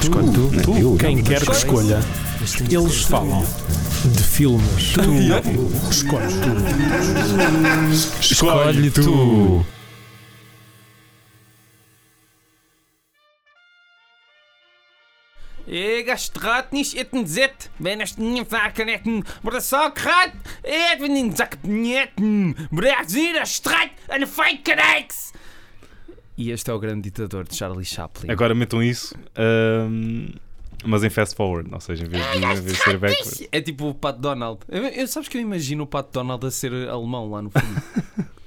Escolhe tu. Não, tu. eu, Quem eu. quer que escolha, eles falam de filmes. Tu escolhe tu. Escolhe tu. Ik straat niet eten zit. Ben ik niet vaker eten. Maar de zak gaat. Even in zak netten. Maar ik zie E este é o grande ditador de Charlie Chaplin. Agora metam isso, ahm, mas em fast forward, ou seja, em vez de, em vez de ser backward. É tipo o Pat Donald. Eu, eu- sabes que eu imagino o Pat Donald a ser alemão lá no fundo.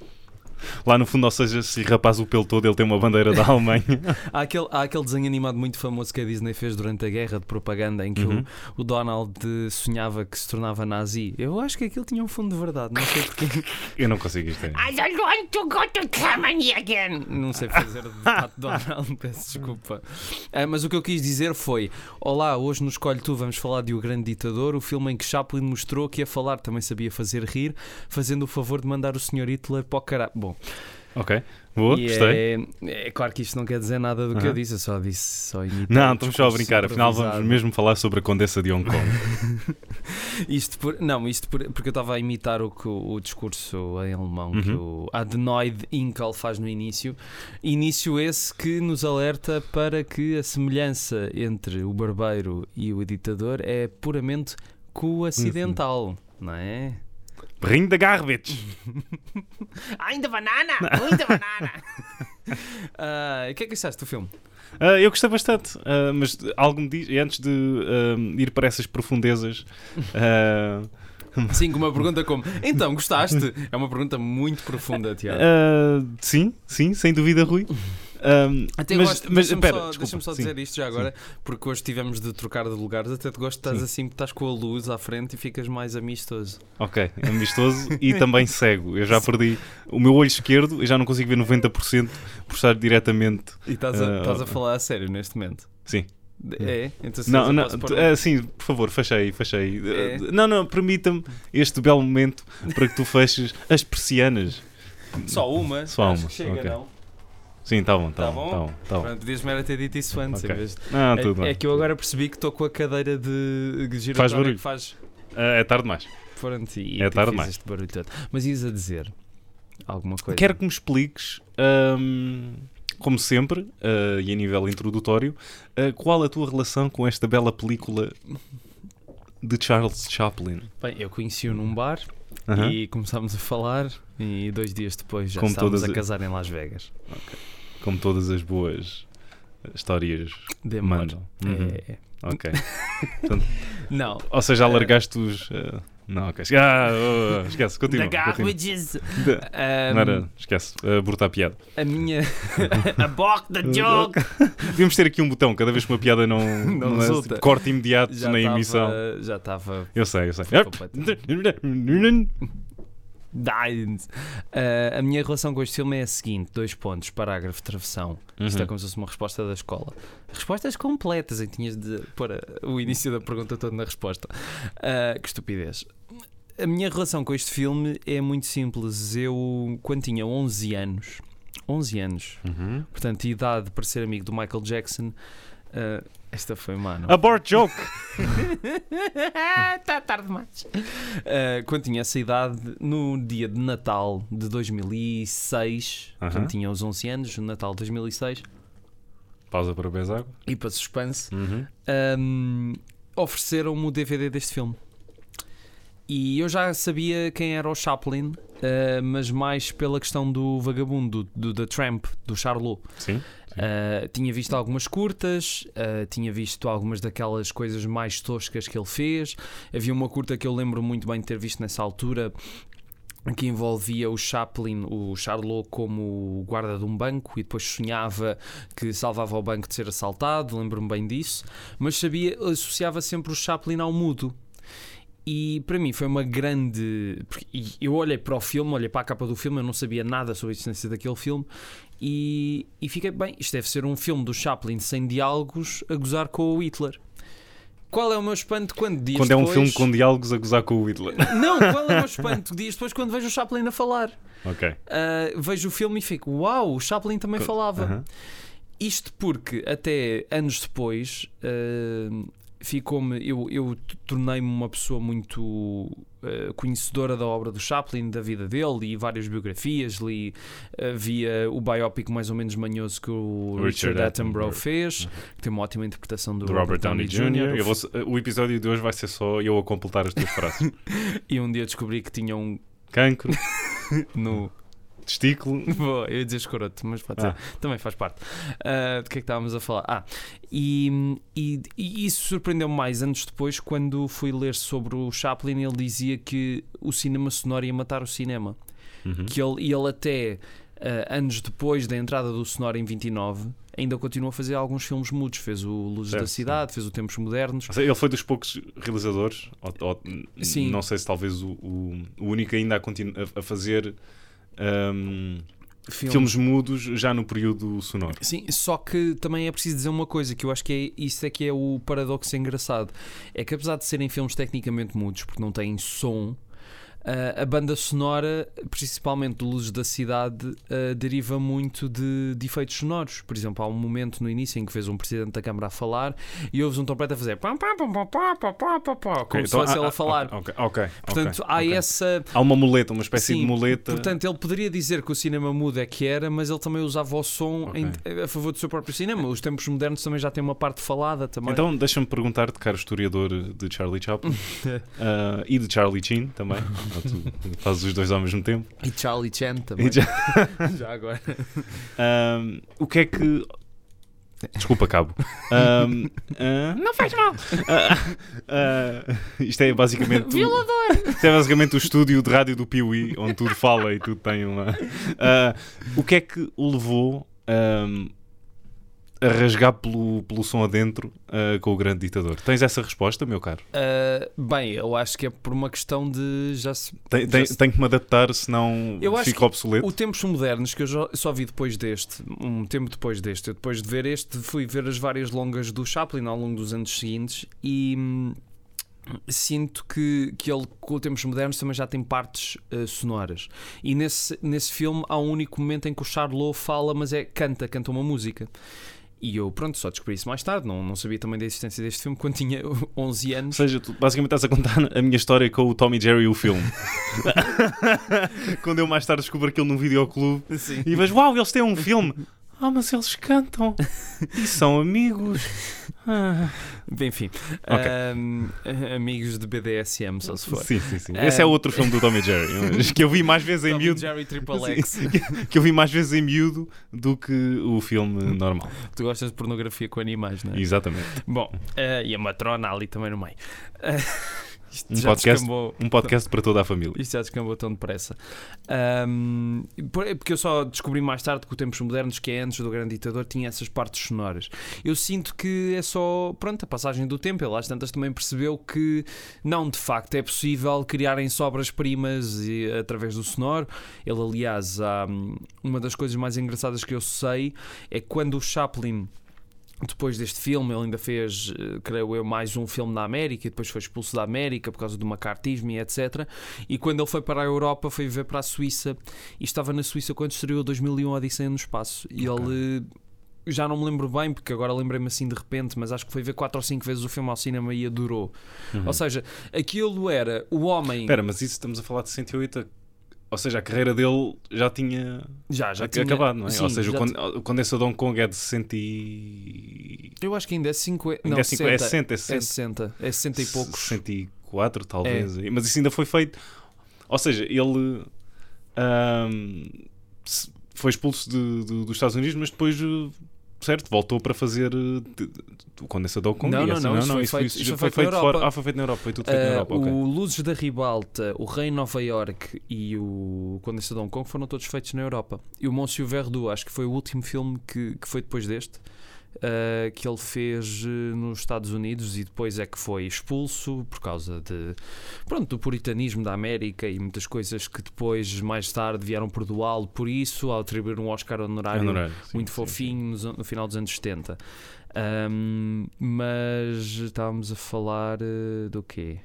Lá no fundo, ou seja, se rapaz o pelo todo, ele tem uma bandeira da Alemanha. há, aquele, há aquele desenho animado muito famoso que a Disney fez durante a guerra de propaganda em que Uhum. o, o Donald eh, sonhava que se tornava nazi. Eu acho que aquilo tinha um fundo de verdade. Não sei porquê. Eu não consigo isto. I don't want to go to Germany again. Não sei fazer de Donald, peço desculpa. Ah, mas o que eu quis dizer foi: Olá, hoje no Escolhe Tu vamos falar de O Grande Ditador, o filme em que Chaplin mostrou que a falar também sabia fazer rir, fazendo o favor de mandar o Sr. Hitler para o caralho. Bom, Ok, boa, e gostei. é, é claro que isto não quer dizer nada do que Aham. eu disse, eu só disse, só imitei Não, o estamos só a brincar. Afinal, vamos mesmo falar sobre a Condessa de Hong Kong. Isto por, não, isto por- porque eu estava a imitar o, que o, o discurso em alemão que Uhum. o Adenoid Inkel faz no início. Início esse que nos alerta para que a semelhança entre o barbeiro e o ditador é puramente coacidental, Uhum. não é? Ring da Garbage. Ainda banana. Ainda banana. Ah, o que é que achaste do filme? Ah, eu gostei bastante, ah, mas algo me diz, antes de ir para essas profundezas, Sim, com uma pergunta como Então, gostaste? É uma pergunta muito profunda, Tiago. sim, sim, sem dúvida, Rui. Até mas, gosto, mas deixa-me só, desculpa, deixa-me só sim. dizer isto já agora, porque hoje tivemos de trocar de lugares. Até te gosto estás Sim. assim, estás com a luz à frente e ficas mais amistoso. Ok, amistoso e também cego. Eu já perdi o meu olho esquerdo e já não consigo ver 90% por estar diretamente. E estás a, Ah, estás a falar a sério neste momento. Sim. É? Então Não, não, pôr ah, sim, por favor, fechei, fechei. É? Ah, Não, não, permita-me este belo momento para que tu feches as persianas. Só uma? Só Acho uma, que chega, ok. não? Sim, está bom, está Tá bom, bom? está bom, tá bom. Pronto, podias-me era ter dito isso antes. Ok. Em vez de... Não, tudo é, bem. é que eu agora percebi que estou com a cadeira de de giratória Faz barulho. que faz Ah, é tarde demais. pronto, e, É tarde demais. este barulho todo. Mas ias a dizer alguma coisa? Quero que me expliques, ahm, como sempre, ah, e a nível introdutório, ah, qual a tua relação com esta bela película de Charles Chaplin. Bem, eu conheci-o num bar Aham. e começámos a falar e dois dias depois já Como estávamos a casar em Las Vegas. Como todas as boas histórias De amor. mandam. Uhum. É. Ok. Não. Ou seja, Eh, alargaste os. ah, não, ok. Ah, oh, oh, esquece, continua. The garbages. Ahm, Não era, esquece, abortar a piada. a minha. Abort the joke. Devíamos ter aqui um botão, cada vez que uma piada não, Não não é, tipo, corte imediato já na estava- emissão. Já estava. Eu sei, eu sei. Dines. Ah, a minha relação com este filme é a seguinte: dois pontos, parágrafo, travessão. Isto é Uhum. como se fosse uma resposta da escola. Respostas completas, em tinhas de pôr a- o início da pergunta toda na resposta. Ah, que estupidez. A minha relação com este filme é muito simples. Eu, quando tinha 11 anos, 11 anos, Uhum. portanto, idade para ser amigo do Michael Jackson, ah, esta foi má, não? Abort joke! Está tarde demais. Uh, quando tinha essa idade, no dia de Natal de 2006, Aham. quando tinha os 11 anos, no Natal de 2006, Pausa para beber água. e para suspense, Uhum. um, ofereceram-me o DVD deste filme. E eu já sabia quem era o Chaplin, uh, mas mais pela questão do vagabundo, do, do The Tramp, do Charlot. Sim. Uh, tinha visto algumas curtas, uh, tinha visto algumas daquelas coisas mais toscas que ele fez. Havia uma curta que eu lembro muito bem de ter visto nessa altura. Que envolvia o Chaplin, o Charlot, como guarda de um banco e depois sonhava que salvava o banco de ser assaltado. Lembro-me bem disso, mas sabia, associava sempre o Chaplin ao mudo. E para mim foi uma grande. Eu olhei para o filme, olhei para a capa do filme, eu não sabia nada sobre a existência daquele filme e, e fiquei bem. Isto deve ser um filme do Chaplin sem diálogos a gozar com o Hitler. Qual é o meu espanto quando dias Quando é um depois... filme com diálogos a gozar com o Hitler. Não, qual é o meu espanto dias depois quando vejo o Chaplin a falar? ok. Ah, vejo o filme e fico, uau, o Chaplin também falava. Aham. Isto porque até anos depois uh, ficou-me. Eu, eu tornei-me uma pessoa muito uh, conhecedora da obra do Chaplin, da vida dele, li várias biografias, li, uh, via o biopic mais ou menos manhoso que o Richard, Richard Attenborough Attenborough. fez, que tem uma ótima interpretação do, do Robert Downey Jr. Eu vou- o episódio de hoje vai ser só eu a completar as tuas frases. E um dia descobri que tinha um Cancro, no. Testículo. Boa, eu ia dizer escroto, mas pode Ah. ser. Também faz parte. Ah, do que é que estávamos a falar? Ah, e, e, e isso surpreendeu-me mais anos depois quando fui ler sobre o Chaplin. Ele dizia que o cinema sonoro ia matar o cinema. Uhum. Que ele, ele até ah, anos depois da entrada do sonoro em 29 ainda continuou a fazer alguns filmes mudos. Fez o Luzes Certo, da Cidade, fez o Tempos Modernos. Seja, Ele foi dos poucos realizadores, ou- ou- Sim. não sei se talvez o, o, o único ainda a- a fazer Filmes. filmes mudos já no período sonoro. Sim, só que também é preciso dizer uma coisa que eu acho que é isso é que é o paradoxo engraçado. É que apesar de serem filmes tecnicamente mudos, porque não têm som, ah, a banda sonora, principalmente de Luzes da Cidade, ah, deriva muito de, de efeitos sonoros. Por exemplo, há um momento no início em que vês um presidente da Câmara a falar e ouves um trompete a fazer pam, pam, pam, pam, pam, pam, pam, pam, pam, como Ok, se fosse então, ele a falar. Ok, ok. Portanto, ok, há ok. essa. Há uma muleta, uma espécie Sim, de muleta. Portanto, ele poderia dizer que o cinema mudo é que era, mas ele também usava o som em- a favor do seu próprio cinema. Os tempos modernos também já têm uma parte falada também. Então, deixa-me perguntar-te, caro historiador de Charlie Chaplin ah, e de Charlie Chin também. Tu fazes os dois ao mesmo tempo. E Charlie Chan também. Já- já agora. Ahm, o que é que. Desculpa, Cabo. Ahm, ah, Não faz mal. ah, ah, isto é basicamente. o- Violador. Isto é basicamente o estúdio de rádio do Piuí, onde tudo fala e tudo tem uma. O que é que o levou ahm, a rasgar pelo, pelo som adentro ah, com o grande ditador? Tens essa resposta, meu caro? Uh, bem, eu acho que é por uma questão de já se... Tem, tem- Já se- tenho que me adaptar, senão Eu fico obsoleto. O Tempos Modernos, que eu só vi depois deste, um tempo depois deste, eu depois de ver este, fui ver as várias longas do Chaplin ao longo dos anos seguintes e hum, sinto que, que ele, com o Tempos Modernos, também já tem partes uh, sonoras. E nesse, nesse filme há um único momento em que o Charlot fala, mas é canta, canta uma música. E eu, pronto, só descobri isso mais tarde, não, não sabia também da existência deste filme quando tinha 11 Ou anos. seja, tu basicamente estás a contar a minha história com o Tommy Jerry e o filme. Quando eu mais tarde descubro aquilo num videoclube Sim. e vejo, uau, eles têm um filme. Ah, mas eles cantam e são amigos. Ah. Enfim, Ok. hum, amigos de BDSM, só se for. Sim, sim, sim. Ah. Esse é outro filme do Tommy Jerry, que eu vi mais vezes em Tom and miúdo. Jerry Triple X. que eu vi mais vezes em miúdo do que o filme normal. Tu gostas de pornografia com animais, não é? Exatamente. Bom, eh, e a matrona ali também no meio. Eh, isto Um já podcast- descambou. Um podcast para toda a família. Isto já descambou tão depressa. Por- é porque eu só descobri mais tarde que o Tempos Modernos, que é antes do Grande Ditador, tinha essas partes sonoras. Eu sinto que é só, pronto, a passagem do tempo. Ele às tantas também percebeu que, não, de facto, é possível criarem sobras-primas através do sonoro. Ele, aliás, hum, uma das coisas mais engraçadas que eu sei é quando o Chaplin depois deste filme, ele ainda fez, eh, creio eu, mais um filme na América e depois foi expulso da América por causa do macartismo e etc. E quando ele foi para a Europa, foi viver para a Suíça e estava na Suíça quando estreou 2001 Odisseia no Espaço. E ele. Já não me lembro bem, porque agora lembrei-me assim de repente, mas acho que foi ver quatro ou cinco vezes o filme ao cinema e adorou. Ou seja, aquilo era o homem. Uhum. Espera, mas isso estamos a falar de 68. Ou seja, a carreira dele já tinha já, já tinha acabado, não é? Sim, Ou seja, o já con- ti- o Condensador Hong Kong é de 60 e... Eu acho que ainda é 50. Ainda Não, é 50, é 60. 60, é É 60. 60. É 60 e poucos. 64, talvez. É. Mas isso ainda foi feito. Ou seja, ele se- foi expulso de- de- dos Estados Unidos, mas depois, eh, certo, voltou para fazer eh, o Condensador Kong. Não, e não, assim, não, isso foi feito- foi fora. Europa. Ah, foi feito na Europa, foi tudo feito na Ah, Europa. O Luzes da Ribalta, o Rei Nova York e o Condensador Hong Kong foram todos feitos na Europa. E o Monsieur Verdoux, acho que foi o último filme que, que foi depois deste, ah, que ele fez eh, nos Estados Unidos e depois é que foi expulso por causa de, pronto, do puritanismo da América e muitas coisas que depois, mais tarde, vieram perdoá-lo por isso, ao atribuir um Oscar honorário Honorário, sim, muito sim, fofinho nos an- no final dos anos 70. Ahm, mas estávamos a falar eh, do quê?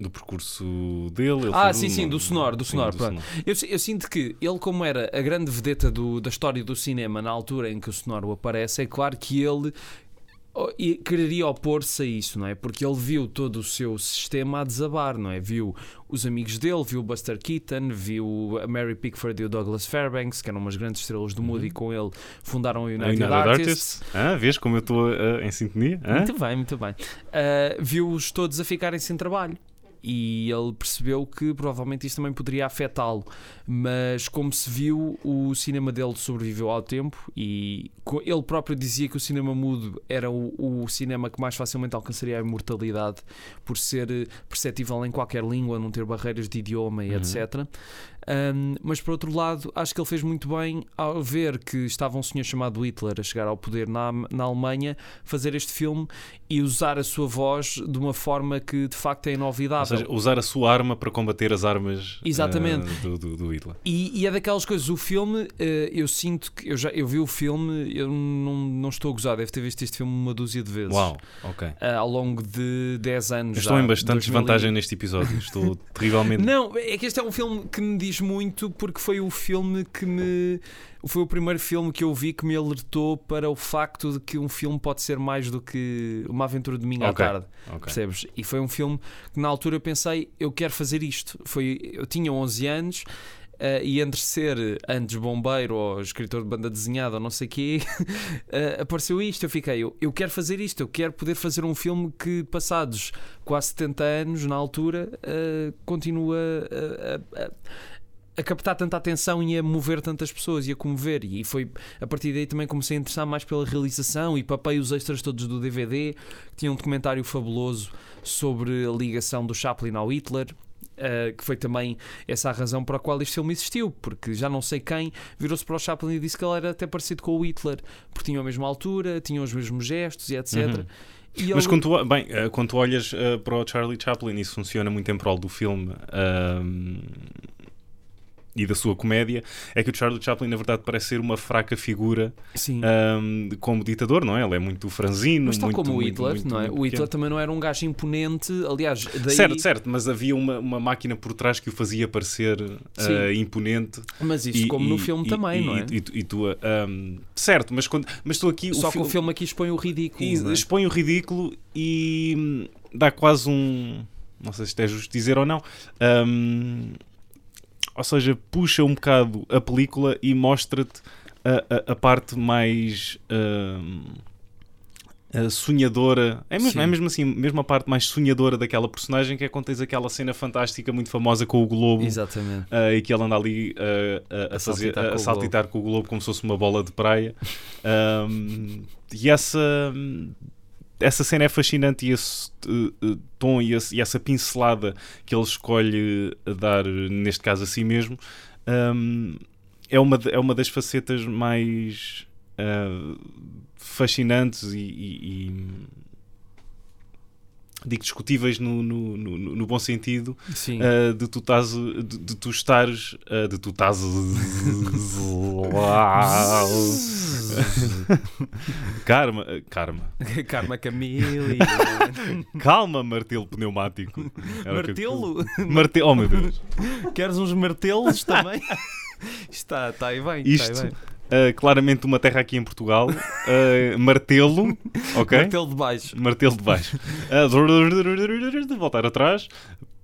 Do percurso dele. ele Ah, sim, sim, do sonoro, do sim, sonoro, pronto. sonoro. Eu, eu sinto que ele, como era a grande vedeta do- da história do cinema na altura em que o sonoro aparece, é claro que ele e quereria opor-se a isso, não é? Porque ele viu todo o seu sistema a desabar, não é? Viu os amigos dele, viu o Buster Keaton, viu a Mary Pickford e o Douglas Fairbanks, que eram umas grandes estrelas do Moody, com ele fundaram o A United, United Artists. Artists. Ah, vês como eu estou ah, em sintonia? Hã? Muito bem, muito bem. Ah, Viu-os todos a ficarem sem trabalho. E ele percebeu que provavelmente isto também poderia afetá-lo. Mas, como se viu, o cinema dele sobreviveu ao tempo. E ele próprio dizia que o cinema mudo era o, o cinema que mais facilmente alcançaria a imortalidade, por ser eh, perceptível em qualquer língua, não ter barreiras de idioma e Uhum. etc. Um, mas por outro lado, acho que ele fez muito bem ao ver que estava um senhor chamado Hitler a chegar ao poder na, na Alemanha, fazer este filme e usar a sua voz de uma forma que de facto é Ou inovidável. seja, usar a sua arma para combater as armas Exatamente. ah, do, do, do Hitler. E, e é daquelas coisas, o filme, eh, eu sinto que eu já eu vi o filme, eu não, não estou a gozar, deve ter visto este filme uma dúzia de vezes. Uau, ok. Ah, ao longo de 10 anos. Eu estou já, em bastante 2000 desvantagem neste episódio. Estou terrivelmente. Não, é que este é um filme que me diz muito porque foi o filme que me. Foi o primeiro filme que eu vi que me alertou para o facto de que um filme pode ser mais do que uma aventura de domingo Ok, à tarde. Ok. Percebes? E foi um filme que na altura eu pensei, eu quero fazer isto. Foi, eu tinha 11 anos. eh, e entre ser antes bombeiro ou escritor de banda desenhada ou não sei o quê, eh, apareceu isto. Eu fiquei, eu, eu quero fazer isto, eu quero poder fazer um filme que, passados quase 70 anos, na altura, eh, continua a, a- a- captar tanta atenção e a mover tantas pessoas e a comover. E foi a partir daí também comecei a interessar mais pela realização e papei os extras todos do DVD. Tinha um documentário fabuloso sobre a ligação do Chaplin ao Hitler. uh, que foi também essa a razão para a qual este filme existiu, porque já não sei quem virou-se para o Chaplin e disse que ele era até parecido com o Hitler, porque tinham a mesma altura, tinham os mesmos gestos e etc. Uhum. E Mas ele- quando tu, bem, eh, quando tu olhas eh, para o Charlie Chaplin, isso funciona muito em prol do filme e da sua comédia, é que o Charlie Chaplin, na verdade, parece ser uma fraca figura ahm, como ditador, não é? Ele é muito franzino, Mas tal muito, como o muito, Hitler, muito, não é? muito o Hitler também não era um gajo imponente, aliás, daí... Certo, certo, mas havia uma, uma máquina por trás que o fazia parecer eh, imponente. Mas isso E- como no e- filme e- também, não é? E, tu- tu, ahm, certo, mas, quando, mas tu aqui. Só o que o filme aqui expõe o ridículo. É? expõe o ridículo e dá quase um. Não sei se isto é justo dizer ou não. hum, ou seja, puxa um bocado a película e mostra-te a, a- a parte mais. hum, a sonhadora, é mesmo, Sim. é mesmo assim, mesmo a parte mais sonhadora daquela personagem que é quando tens aquela cena fantástica muito famosa com o Globo Exatamente. Uh, e que ele anda ali uh, a, a fazer, saltitar com a o saltitar com o globo como se fosse uma bola de praia. Um, e essa, essa cena é fascinante e esse uh, tom e, esse- e essa pincelada que ele escolhe dar, neste caso a si mesmo, um, é, uma, é uma das facetas mais uh, fascinantes e- e, digo discutíveis no, no, no, no bom sentido. Uh, de tu estás de, de tu estares uh, de tu estás Karma, karma. Karma Camille. Calma, martelo pneumático. Era eu- Martelo? Martelo, oh meu Deus. Queres uns martelos também? Está, está aí bem. está aí Isto, bem. Uh, claramente uma terra aqui em Portugal. Uh, martelo, ok? Martelo de baixo. Martelo de baixo. Uh, voltar atrás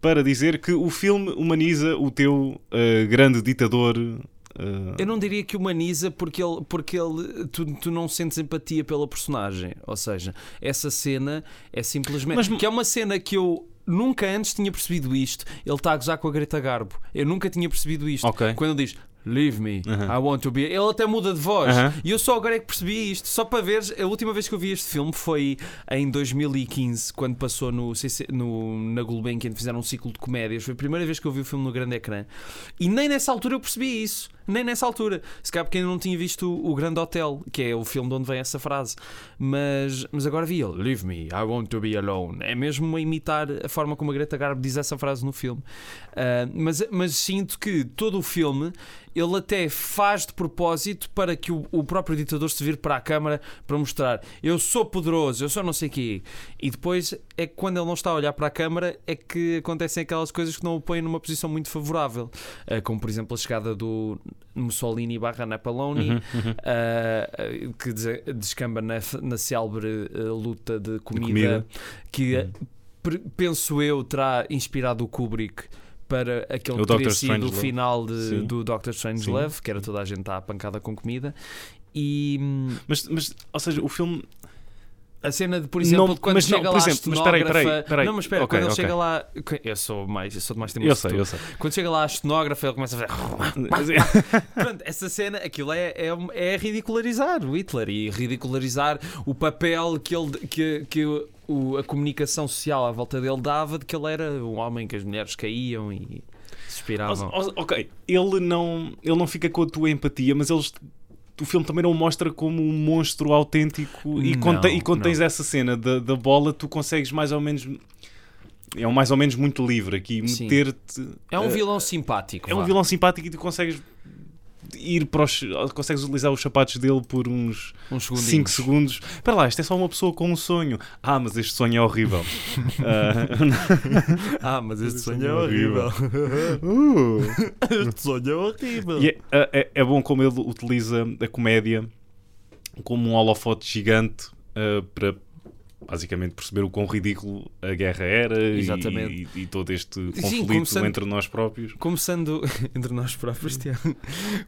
para dizer que o filme humaniza o teu grande ditador. Eu não diria que humaniza porque ele, porque ele tu, tu não sentes empatia pela personagem. Ou seja, essa cena é simplesmente. Mas- que é uma cena que eu nunca antes tinha percebido isto. Ele está a gozar com a Greta Garbo. Eu nunca tinha percebido isto. Ok. Quando ele diz Leave me, Aham. I want to be. Ele até muda de voz. Aham. E eu só agora é que percebi isto. Só para ver, a última vez que eu vi este filme foi em 2015, quando passou no, CC no na Gulbenkian, fizeram um ciclo de comédias. Foi a primeira vez que eu vi o filme no grande ecrã. E nem nessa altura eu percebi isso. Nem nessa altura. Se calhar porque ainda não tinha visto o, o Grande Hotel, que é o filme de onde vem essa frase. Mas, mas agora vi ele: Leave me, I want to be alone. É mesmo a imitar a forma como a Greta Garbo diz essa frase no filme. Ah, mas, mas sinto que todo o filme ele até faz de propósito para que o, o próprio ditador se vire para a câmara para mostrar eu sou poderoso, eu sou não sei quê. E depois é que quando ele não está a olhar para a câmara é que acontecem aquelas coisas que não o põem numa posição muito favorável. Ah, como por exemplo a chegada do Mussolini barra Napaloni, Uhum, uhum. ah, que des- descamba na, na célebre ah, luta de comida, comida. que Uhum. penso eu terá inspirado o Kubrick para aquele O que teria sido o final de- Sim. do Doctor Strangelove, que era toda a gente à pancada com comida. E hum, Mas, mas, ou seja, o filme. A cena de, por exemplo, Não, quando mas não, chega por lá a exemplo, mas espera aí, espera aí, cenógrafa- espera aí. Não, mas espera, Ok, quando ele ok. chega lá. Eu sou mais, eu sou de mais teimoso Eu sei, eu sei. Quando chega lá a cenógrafa, ele começa a fazer. Pronto, essa cena, aquilo é, é, é ridicularizar o Hitler e ridicularizar o papel que, ele, que, que o- a comunicação social à volta dele dava de que ele era um homem que as mulheres caíam e ou- ok, ele não, ele não fica com a tua empatia, mas eles, o filme também não o mostra como um monstro autêntico. E, Não, e quando não. tens essa cena da, da bola, tu consegues mais ou menos. É um mais ou menos muito livre aqui, meter-te. É um eh, vilão simpático. É um vá. vilão simpático e tu consegues ir para os. consegues utilizar os sapatos dele por uns Uns 5 segundinhos. segundos. Espera lá, isto é só uma pessoa com um sonho. Ah, mas este sonho é horrível. Ah, Ah, mas este sonho sonho é horrível. uh. este sonho é horrível. É, é- é bom como ele utiliza a comédia como um holofote gigante uh, para basicamente perceber o quão ridículo a guerra era e-. E, todo este Sim, conflito começando- entre nós próprios. Começando entre nós próprios, Tiago.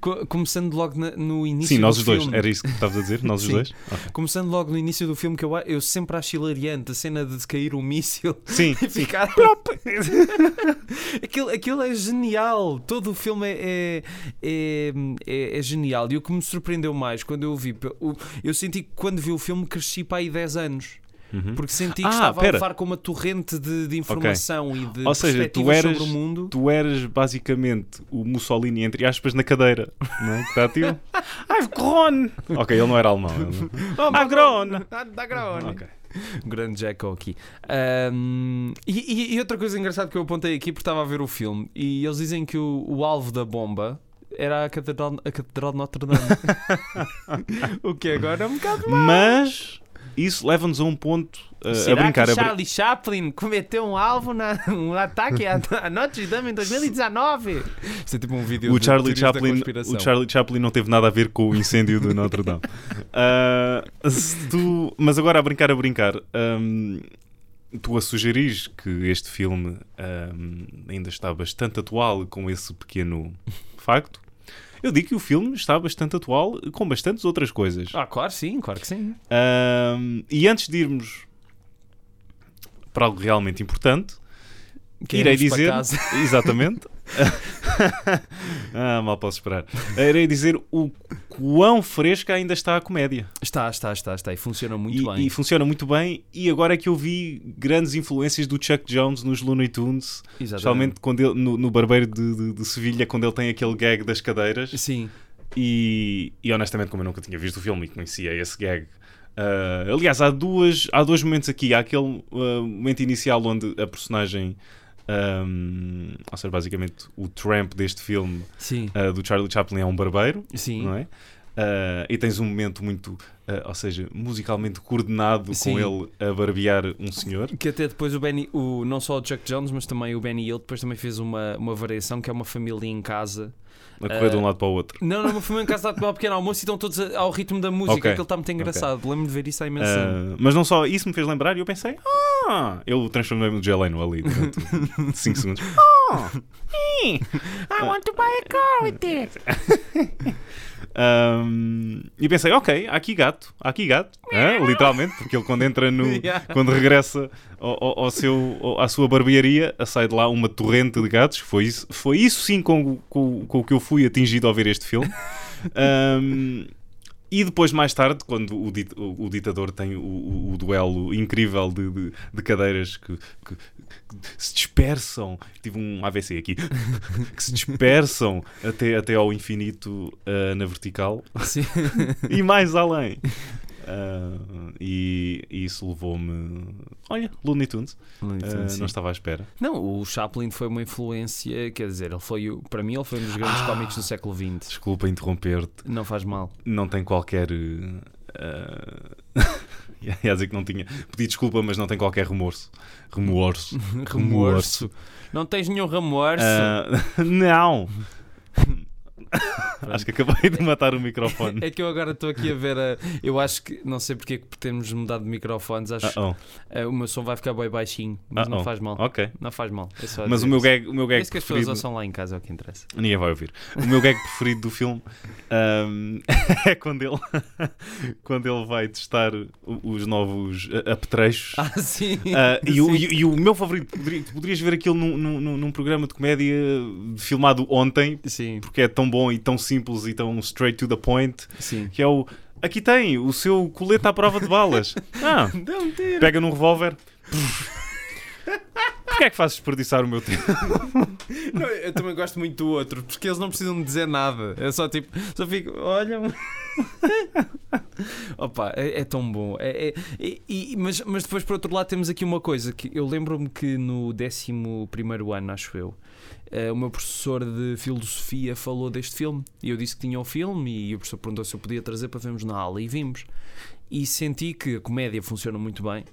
Co- Começando logo na- no início Sim, nós os dois. filme. Era isso que estavas a dizer? Nós os Sim. dois? Ok. Começando logo no início do filme, que eu, eu sempre acho hilariante a cena de cair um míssil Sim, e sim. ficar. aquilo, aquilo é genial. Todo o filme é, é, é, é genial. E o que me surpreendeu mais quando eu o vi, o- eu senti que quando vi o filme cresci para aí 10 anos. Uhum. Porque senti que Ah, estava pera. a levar com uma torrente de, de informação e de Ou seja, tu eras- sobre o mundo. Tu eras basicamente o Mussolini, entre aspas, na cadeira. Não é? Que está ativo? I've grown! Ok, ele não era alemão. não- I've grown! Ok. Um grande Jacko aqui. Ahm, e, e- outra coisa engraçada que eu apontei aqui, porque estava a ver o filme, e eles dizem que o, o alvo da bomba era a Catedral, a Catedral de Notre Dame. o que agora é um bocado. Mas isso leva-nos a um ponto uh, a Será brincar. que a Charlie Chaplin cometeu um alvo na um ataque à, à Notre Dame em 2019? Isto é tipo um vídeo o Charlie, Chaplin, o Charlie Chaplin não teve nada a ver com o incêndio de Notre Dame. Uh, se tu- mas agora a brincar, a brincar, um, tu a sugeris que este filme um, ainda está bastante atual com esse pequeno facto. Eu digo que o filme está bastante atual com bastantes outras coisas. Ah, claro, sim, claro que sim. Um, e antes de irmos para algo realmente importante, Que irei dizer. casa. Exatamente. ah, mal posso esperar. Irei dizer o quão fresca ainda está a comédia. Está, está, está, está. E funciona muito E, bem. e funciona muito bem. E agora é que eu vi grandes influências do Chuck Jones nos Looney Tunes, Exatamente. especialmente quando ele, no, no Barbeiro de, de, de Sevilha, quando ele tem aquele gag das cadeiras. Sim. E, e honestamente, como eu nunca tinha visto o filme e conhecia esse gag. ah, aliás, há, duas, há dois momentos aqui. Há aquele ah, momento inicial onde a personagem, ahm, ou seja, basicamente o tramp deste filme ah, do Charlie Chaplin é um barbeiro, Sim. não é? Ah, e tens um momento muito, ah, ou seja, musicalmente coordenado Sim. com ele a barbear um senhor. Que até depois o Benny, o, não só o Chuck Jones, mas também o Benny Hill, depois também fez uma, uma variação que é uma família em casa. A correr de um Ah, lado para o outro. Não, não, uma família em casa a tomar um pequeno almoço e estão todos ao ritmo da música. Ok. Aquilo está muito engraçado. Lembro-me de ver isso há imenso. Ah, mas não só isso me fez lembrar e eu pensei, ah, eu transformei-me no Jay Leno ali durante 5 segundos. I want to buy a car with it. Um, e pensei, ok, há aqui gato, há aqui gato, literalmente, porque ele quando entra no. Yeah. quando regressa ao, ao- ao seu, ao- à sua barbearia, sai de lá uma torrente de gatos. Foi isso, foi isso sim com, o- com, com o que eu fui atingido ao ver este filme. Um, E depois, mais tarde, quando o, dit- o- o ditador tem o, o- duelo incrível de, de- de cadeiras que, que- que se dispersam, tive um AVC aqui, que se dispersam até, até ao infinito ah, na vertical Sim. e mais além. Ah, e, e isso levou-me. Olha, Looney Tunes. Ah, Sim. não estava à espera. Não, o Chaplin foi uma influência, quer dizer, ele foi, para mim, ele foi um dos grandes Ah. cómicos do século XX. Desculpa interromper-te. Não faz mal. Não tem qualquer. ah, ia dizer que não tinha. Pedi desculpa, mas não tem qualquer remorso. Remorso. Remorso. Não tens nenhum remorso. Ah, não! Acho que acabei de matar o microfone. É que eu agora estou aqui a ver a. Eu acho que. Não sei porque é que temos mudado de microfones. Acho que Ah, o meu som vai ficar bem baixinho. Mas não Uh-oh. faz mal. oh. Ok. Não faz mal. É Mas o meu gag, o meu É gag isso que as pessoas preferido. ouçam lá em casa, é o que interessa. Ninguém vai ouvir. O meu gag preferido do filme ahm, é quando ele, quando ele vai testar os novos ah, apetrechos. Ah, sim. Ah, e, o, e- e o meu favorito, poderias ver aquilo num, num- num- num programa de comédia filmado ontem, Sim, porque é tão bom e tão simples e tão straight to the point, sim. que é o aqui tem o seu colete à prova de balas. Ah, pega num revólver. Porquê é que fazes desperdiçar o meu tempo? Não, eu também gosto muito do outro, porque eles não precisam de dizer nada. É só tipo, só fico, olha. Opa, é, é tão bom. É, é- e- mas, mas depois, por outro lado, temos aqui uma coisa que eu lembro-me que no 11 ano, acho eu, eh, o meu professor de filosofia falou deste filme. E eu disse que tinha o filme, e o professor perguntou se eu podia trazer para vermos na aula, e vimos. E senti que a comédia funciona muito bem,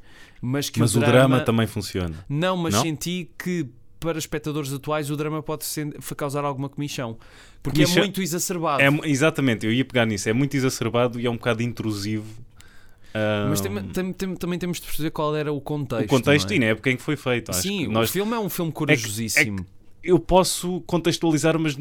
mas que Mas o o drama também funciona. não, mas Não? senti que para espectadores atuais o drama pode ser- causar alguma comichão. Porque Comichão- é muito exacerbado. É, exatamente, eu ia pegar nisso. É muito exacerbado e é um bocado intrusivo. Ah, Mas tem- tem- tem- também temos de perceber qual era o contexto. o contexto é? e na época em que foi feito. Sim, que o nós, filme é um filme corajosíssimo. eu posso contextualizar, mas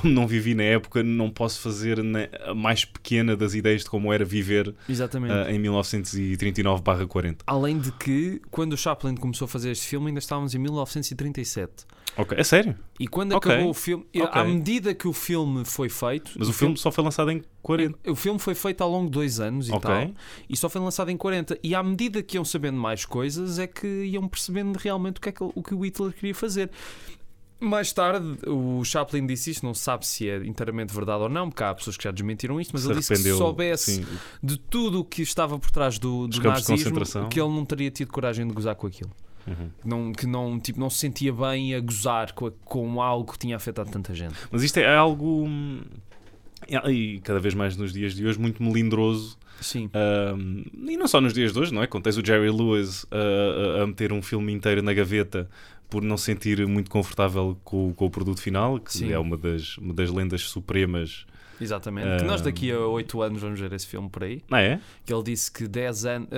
como não vivi na época, não posso fazer a mais pequena das ideias de como era viver ah, em 1939-40. Além de que, quando o Chaplin começou a fazer este filme, ainda estávamos em 1937. Ok, é sério? E quando Ok. acabou o filme, Ok. à medida que o filme foi feito, Mas o filme só foi lançado em 40. O filme foi feito ao longo de dois anos e Ok. tal, e só foi lançado em 40. E à medida que iam sabendo mais coisas, é que iam percebendo realmente o que, é que, o que o Hitler queria fazer. Mais tarde, o Chaplin disse isto, não sabe se é inteiramente verdade ou não, porque há pessoas que já desmentiram isto, mas Se ele disse que se soubesse sim. de tudo o que estava por trás do, do nazismo, que ele não teria tido coragem de gozar com aquilo. Uhum. Que não, que não, tipo, não se sentia bem a gozar com, a- com algo que tinha afetado tanta gente. Mas isto é algo. hum, E cada vez mais nos dias de hoje, muito melindroso Sim. Um, e não só nos dias de hoje, não é? Quando tens o Jerry Lewis a, a meter um filme inteiro na gaveta por não se sentir muito confortável com, o- com o produto final, que Sim. é uma das, uma das lendas supremas. Exatamente. Que nós daqui a 8 anos vamos ver esse filme por aí. Ah, é? que ele disse que 10 anos,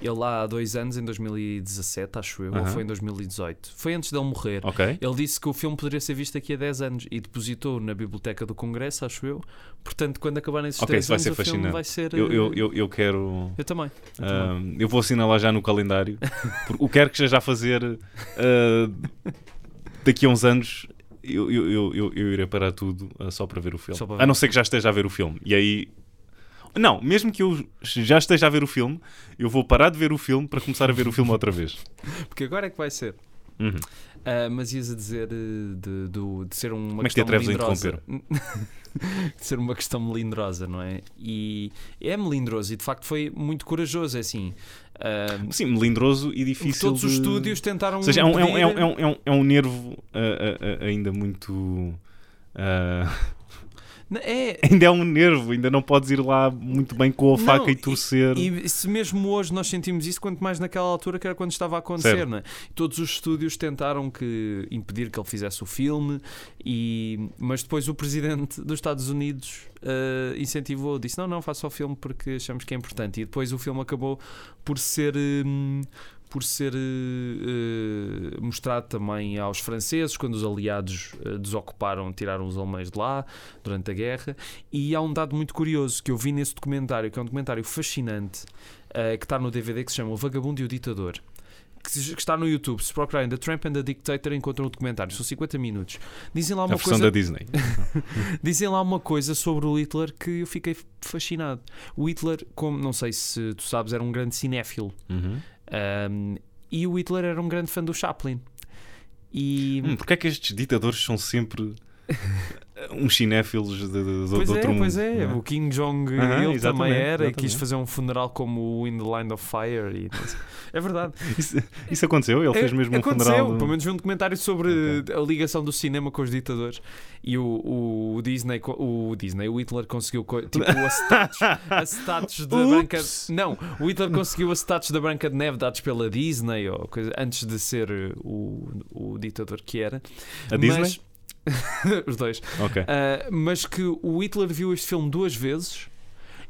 ele lá há dois anos, em 2017, acho eu, ou Aham. foi em 2018, foi antes dele morrer. Ok. Ele disse que o filme poderia ser visto daqui a 10 anos e depositou na biblioteca do Congresso, acho eu. Portanto, quando acabarem esses Ok, 10 isso vai anos, ser o filme fascinante. vai ser. Eu, eu, eh, eu, eu quero. eu também. eu também. um, eu vou assinalar já no calendário. O que quer que esteja a fazer uh, daqui a uns anos. Eu, eu, eu, eu, irei parar tudo uh, só para ver o filme. Ver. A não ser que já esteja a ver o filme. E aí. Não, mesmo que eu já esteja a ver o filme, eu vou parar de ver o filme para começar a ver o filme outra vez. Porque agora é que vai ser. Uhum. Ah, mas ias a dizer eh, de, do- de ser uma Como é que questão a melindrosa. de ser uma questão melindrosa, não é? E é melindroso e de facto foi muito corajoso. É assim. Ah, Sim, melindroso e difícil. todos os de- estúdios tentaram. Ou seja, é um, é um, é um, é um, é um, nervo ah, ah, ainda muito. É, ainda é um nervo, ainda não podes ir lá muito bem com a Não, faca e e- torcer. E se mesmo hoje nós sentimos isso, quanto mais naquela altura que era quando estava a acontecer, Certo. não é? Todos os estúdios tentaram que impedir que ele fizesse o filme, e, mas depois o presidente dos Estados Unidos eh, incentivou, disse: Não, não, faça o filme porque achamos que é importante. E depois o filme acabou por ser. hum, por ser eh, mostrado também aos franceses quando os aliados eh, desocuparam, tiraram os alemães de lá durante a guerra. E há um dado muito curioso que eu vi nesse documentário, que é um documentário fascinante, eh, que está no DVD, que se chama O Vagabundo e o Ditador. que, se- que está no YouTube. Se procurarem The Tramp and the Dictator, encontram o documentário. São 50 minutos. Dizem lá A uma versão coisa. da Disney. Dizem lá uma coisa sobre o Hitler que eu fiquei fascinado. O Hitler, como não sei se tu sabes, era um grande cinéfilo. Uhum. Um, e o Hitler era um grande fã do Chaplin. E. Hum, Porquê é que estes ditadores são sempre uns cinéfilos de, de, de, Pois de é, outro mundo? pois é, não o King Jong Aham, ele também era e quis fazer um funeral como o In the Line of Fire e é verdade. Isso, isso aconteceu? Ele fez É, mesmo um aconteceu, funeral. pelo menos vi um documentário sobre a ligação do cinema com os ditadores e o, o Disney, co- o Disney, o Hitler conseguiu co- tipo acetatos, acetatos da Branca Não, o Hitler conseguiu acetatos da Branca de Neve dados pela Disney ou coisa, antes de ser o, o ditador que era. A Disney? Mas- os dois. Ok. Uh, mas que o Hitler viu este filme duas vezes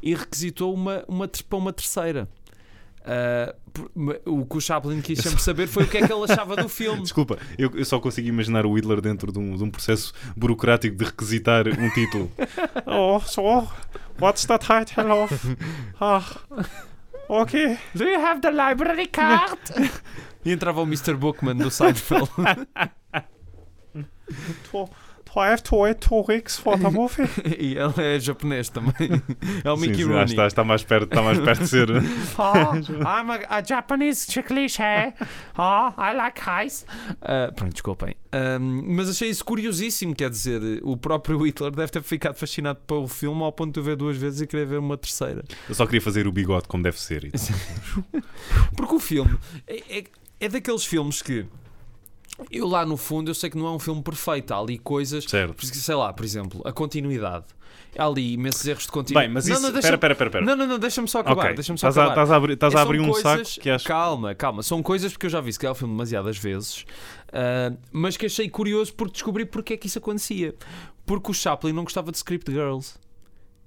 e requisitou uma, uma, para uma terceira. Uh, o que o Chaplin quis sempre saber foi o que é que ele achava do filme. Desculpa, eu, eu só consigo imaginar o Hitler dentro de um, de um processo burocrático de requisitar um título. oh, so, what's the title of? Ah, ok. Do you have the library card? E entrava o Mr. Bookman do Seinfeld. Do, do I have to wait two weeks for the movie? e ele é japonês também. É o Sim, Mickey sim, Rooney. está, está, mais perto, está mais perto de ser. Oh, I'm a, a Japanese cliché. Oh, I like rice. Uh, pronto, desculpem. Um, mas achei isso curiosíssimo. Quer dizer, o próprio Hitler deve ter ficado fascinado pelo filme ao ponto de o ver duas vezes e querer ver uma terceira. Eu só queria fazer o bigode como deve ser. e tal. Porque o filme é, é, é daqueles filmes que eu lá no fundo eu sei que não é um filme perfeito. Há ali coisas. Certo. por que, Sei lá, por exemplo, a continuidade. Há ali imensos erros de continuidade. Bem, mas não, isso. não, deixa- Espera, espera, espera. Não, não, não, deixa-me só acabar. Ok, Deixa-me só estás a, acabar. estás a abrir, estás a São abrir um coisas- saco que acho. Calma, calma. São coisas porque eu já vi se calhar o filme demasiadas vezes, ah, mas que achei curioso porque descobri porque é que isso acontecia. Porque o Chaplin não gostava de script girls.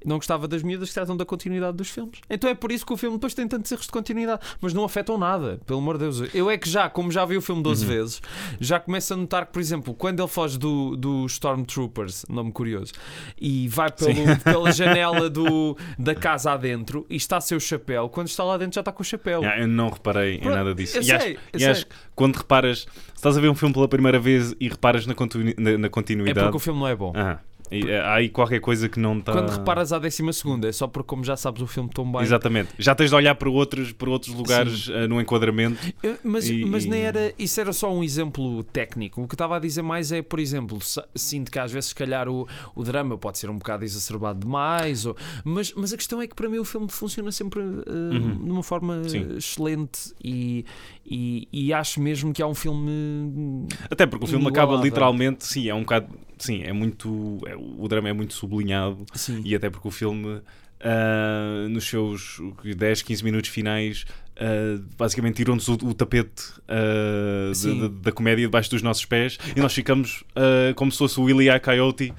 Não gostava das miúdas que tratam da continuidade dos filmes. Então é por isso que o filme depois tem tantos erros de continuidade. Mas não afetam nada, pelo amor de Deus. Eu é que já, como já vi o filme 12 vezes, já começo a notar que, por exemplo, quando ele foge do, do Stormtroopers, nome curioso, e vai pelo- pela janela do, da casa adentro e está sem o chapéu, quando está lá dentro já está com o chapéu. Ah, eu não reparei em Pronto, nada disso. eu e sei, acho, eu e acho que quando reparas, se estás a ver um filme pela primeira vez e reparas na, continu- na- na É continuidade, porque o filme não é bom. ah, e, eh, há aí qualquer coisa que não está. Quando reparas à décima segunda, é só porque como já sabes o filme tão bem. Exatamente. Já tens de olhar para outros, para outros lugares eh, no enquadramento. Eu- Mas, E- mas nem era, isso era só um exemplo técnico. O que estava a dizer mais é, por exemplo, sinto que às vezes, se calhar, o, o drama pode ser um bocado exacerbado demais, ou, mas, mas a questão é que para mim o filme funciona sempre eh, de uma forma Uhum. Sim. excelente e, e, e acho mesmo que é um filme. Até porque o filme acaba literalmente, sim, é um bocado. Sim, é muito. é- o drama é muito sublinhado. Sim, E até porque o filme, ah, nos seus 10, 15 minutos finais, ah, basicamente tirou-nos o, o tapete ah, de- de- da comédia debaixo dos nossos pés e nós ficamos ah, como se fosse o Willie e a Coyote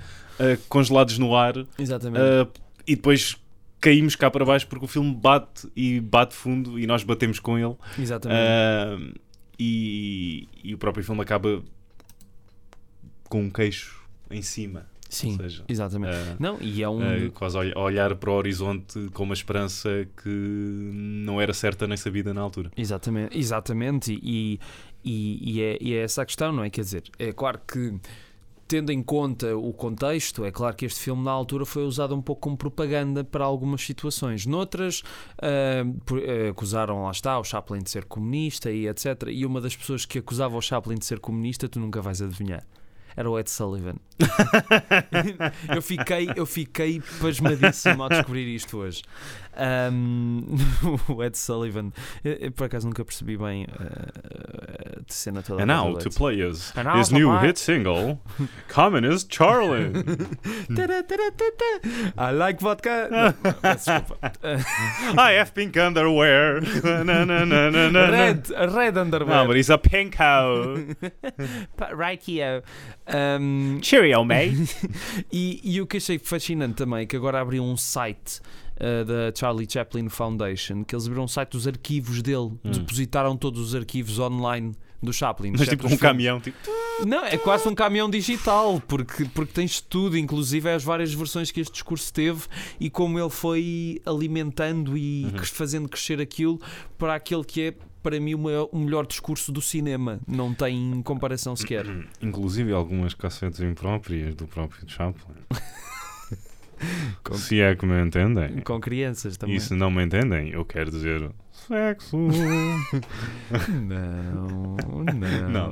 congelados no ar exatamente. e depois caímos cá para baixo porque o filme bate e bate fundo e nós batemos com ele. exatamente. E, e o próprio filme acaba com um queixo em cima. Sim, seja, exatamente. ah, Não, e é um. ah, quase olhar para o horizonte com uma esperança que não era certa nem sabida na altura. Exatamente, exatamente e, e, e é, e é essa a questão, não é? Quer dizer, é claro que tendo em conta o contexto, é claro que este filme na altura foi usado um pouco como propaganda para algumas situações. Noutras, ah, acusaram, lá está, o Chaplin de ser comunista e etc. E uma das pessoas que acusava o Chaplin de ser comunista, tu nunca vais adivinhar. Era o Ed Sullivan. eu fiquei, eu fiquei pasmadíssimo ao descobrir isto hoje. Ahm, o Ed Sullivan, eu, eu por acaso nunca percebi bem a cena toda. And now to play now his new play- hit single, Communist Charlie. I like vodka. Não, peço desculpa. I have pink underwear. na, na, na, na, na. Red, red underwear. No, but he's a pink cow. Right here. Ahm, Cheerio, mate. e, e o que achei fascinante também é que agora abriu um site uh, da Charlie Chaplin Foundation que eles abriram um site dos arquivos dele, Hum. depositaram todos os arquivos online do Chaplin. Mas tipo um filmes. caminhão. Tipo, Não, é quase um caminhão digital, porque, porque tens tudo, inclusive as várias versões que este discurso teve e como ele foi alimentando e Uhum. fazendo crescer aquilo para aquele que é para mim, o, maior- o melhor discurso do cinema. Não tem comparação sequer. Inclusive algumas cassetes impróprias do próprio Chaplin. Se é que me entendem. Com crianças também. E se não me entendem, eu quero dizer sexo. Não, não. Não,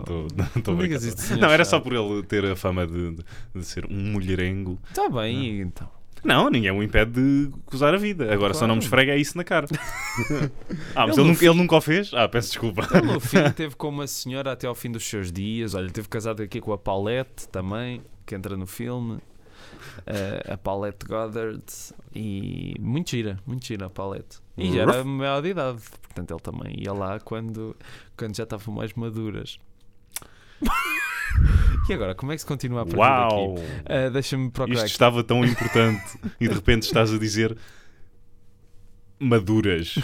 estou Não isso, senhor Não, era só por ele ter a fama de, de- de ser um mulherengo. Está bem, então. Não, ninguém o impede de gozar a vida. Agora só Claro. não me esfrega isso na cara. ah, mas Ele ele, nunca, ele nunca o fez? Ah, peço desculpa. Ele no fim teve com uma senhora até ao fim dos seus dias. Olha, teve casado aqui com a Paulette também, que entra no filme. Eh, a Paulette Goddard. E muito gira, muito gira a Paulette. E já era maior de idade, portanto ele também ia lá quando, quando já estavam mais maduras. e agora, como é que se continua a partir Uau! daqui? Eh, Deixa-me procurar Isto aqui. estava tão importante e de repente estás a dizer maduras.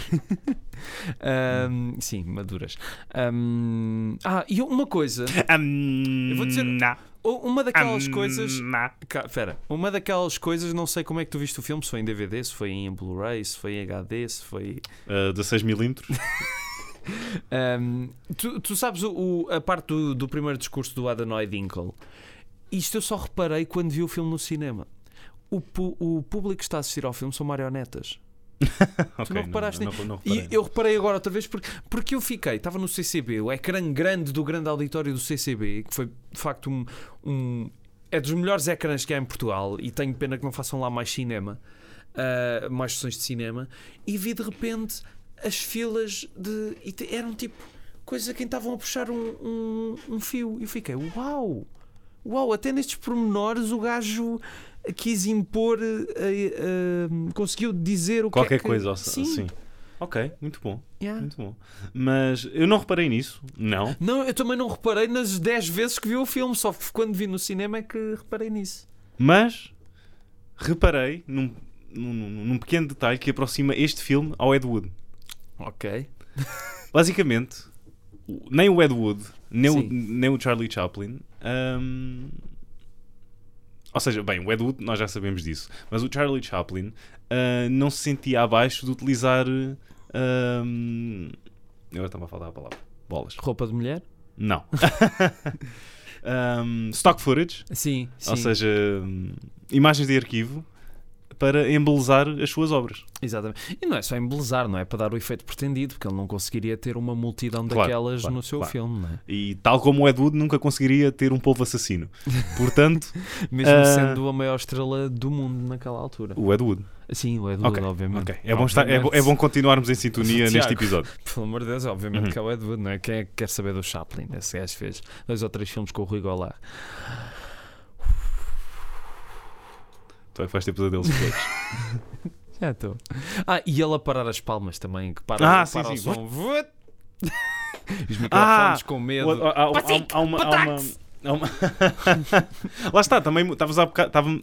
Ahm, sim, maduras. Ahm, ah, e uma coisa. Eu vou dizer- Uma daquelas coisas. Espera, uma daquelas coisas, não sei como é que tu viste o filme, se foi em DVD, se foi em Blu-ray, se foi em HD, se foi. Uh, 16mm. Ahm, tu, tu sabes o, o- a parte do, do primeiro discurso do Adonai Dinkle? Isto eu só reparei quando vi o filme no cinema. O, pu- o público que está a assistir ao filme são marionetas. Ok, não reparaste não, não, não E reparei. eu reparei agora outra vez porque, porque eu fiquei, estava no CCB, o ecrã grande do grande auditório do CCB, que foi de facto um, um- é dos melhores ecrãs que há em Portugal e tenho pena que não façam lá mais cinema, ah, mais sessões de cinema, e vi de repente as filas de. eram tipo coisas a quem estavam a puxar um, um, um fio. E eu fiquei, uau! Uau, até nestes pormenores o gajo quis impor, eh, eh, conseguiu dizer o Qualquer que é que... coisa, Sim. sim. Ok, muito bom, Yeah. muito bom. Mas eu não reparei nisso, não. Não, eu também não reparei nas 10 vezes que vi o filme, só quando vi no cinema é que reparei nisso. Mas reparei num, num, num- num pequeno detalhe que aproxima este filme ao Ed Wood. Ok. Basicamente, nem o Ed Wood, nem, o, nem o Charlie Chaplin. hum, ou seja, bem, o Ed Wood nós já sabemos disso, mas o Charlie Chaplin ah, não se sentia abaixo de utilizar. hum, agora está-me a faltar a palavra. Bolas. Roupa de mulher? Não. Hum, stock footage, Sim, sim. ou seja, hum, imagens de arquivo para embelezar as suas obras. Exatamente. E não é só embelezar, não é para dar o efeito pretendido, porque ele não conseguiria ter uma multidão Claro, daquelas claro, no seu claro. filme, não é? E tal como o Ed Wood nunca conseguiria ter um polvo assassino. Portanto, Mesmo Ah. sendo a maior estrela do mundo naquela altura. o Ed Wood. Sim, o Ed Wood, obviamente. ok. É, bom estar, é, bom, é bom continuarmos em sintonia Tiago. neste episódio. Pelo amor de Deus, obviamente Uhum. que é o Ed Wood, não é? Quem é que quer saber do Chaplin? Esse gajo fez dois ou três filmes com o Rui Goulart. Tu é que vais ter pesadelos depois. Já estou. Ah, e ele a parar as palmas também, que para, Ah, sim, para sim. o som. Os microfones com medo. Há- há- há- há- há uma- há uma- há uma- Lá está, também estávamos há bocado, estávamos,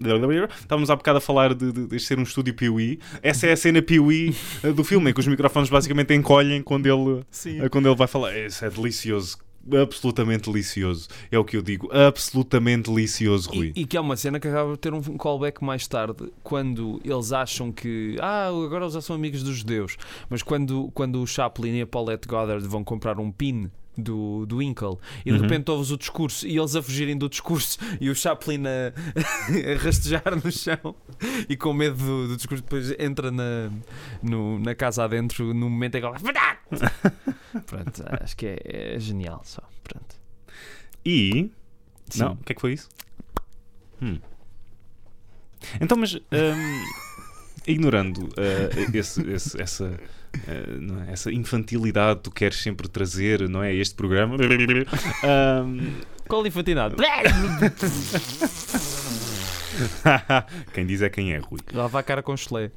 estávamos há bocado a falar de, de, de ser um estúdio Piuí. Essa é a cena Piuí eh, do filme, em que os microfones basicamente encolhem quando ele, Sim. eh, quando ele vai falar. Isso é delicioso, absolutamente delicioso. É o que eu digo, absolutamente delicioso, Rui. E, e que é uma cena que acaba de ter um callback mais tarde, quando eles acham que ah, agora eles já são amigos dos judeus, mas quando, quando o Chaplin e a Paulette Goddard vão comprar um pin do, do Inkle e de Uhum. repente ouves o discurso e eles a fugirem do discurso e o Chaplin a, a rastejar no chão e com medo do, do discurso depois entra na, no- na casa adentro no momento em que ele! Pronto, acho que é, é genial só. Pronto. E. Sim. Não, o que é que foi isso? Hum. Então, mas. hum, ignorando eh, esse- esse- essa. Eh, é? essa infantilidade tu queres sempre trazer, não é? Este programa. Hum, Qual infantilidade? quem diz é quem é, Rui. Lava a cara com chulé.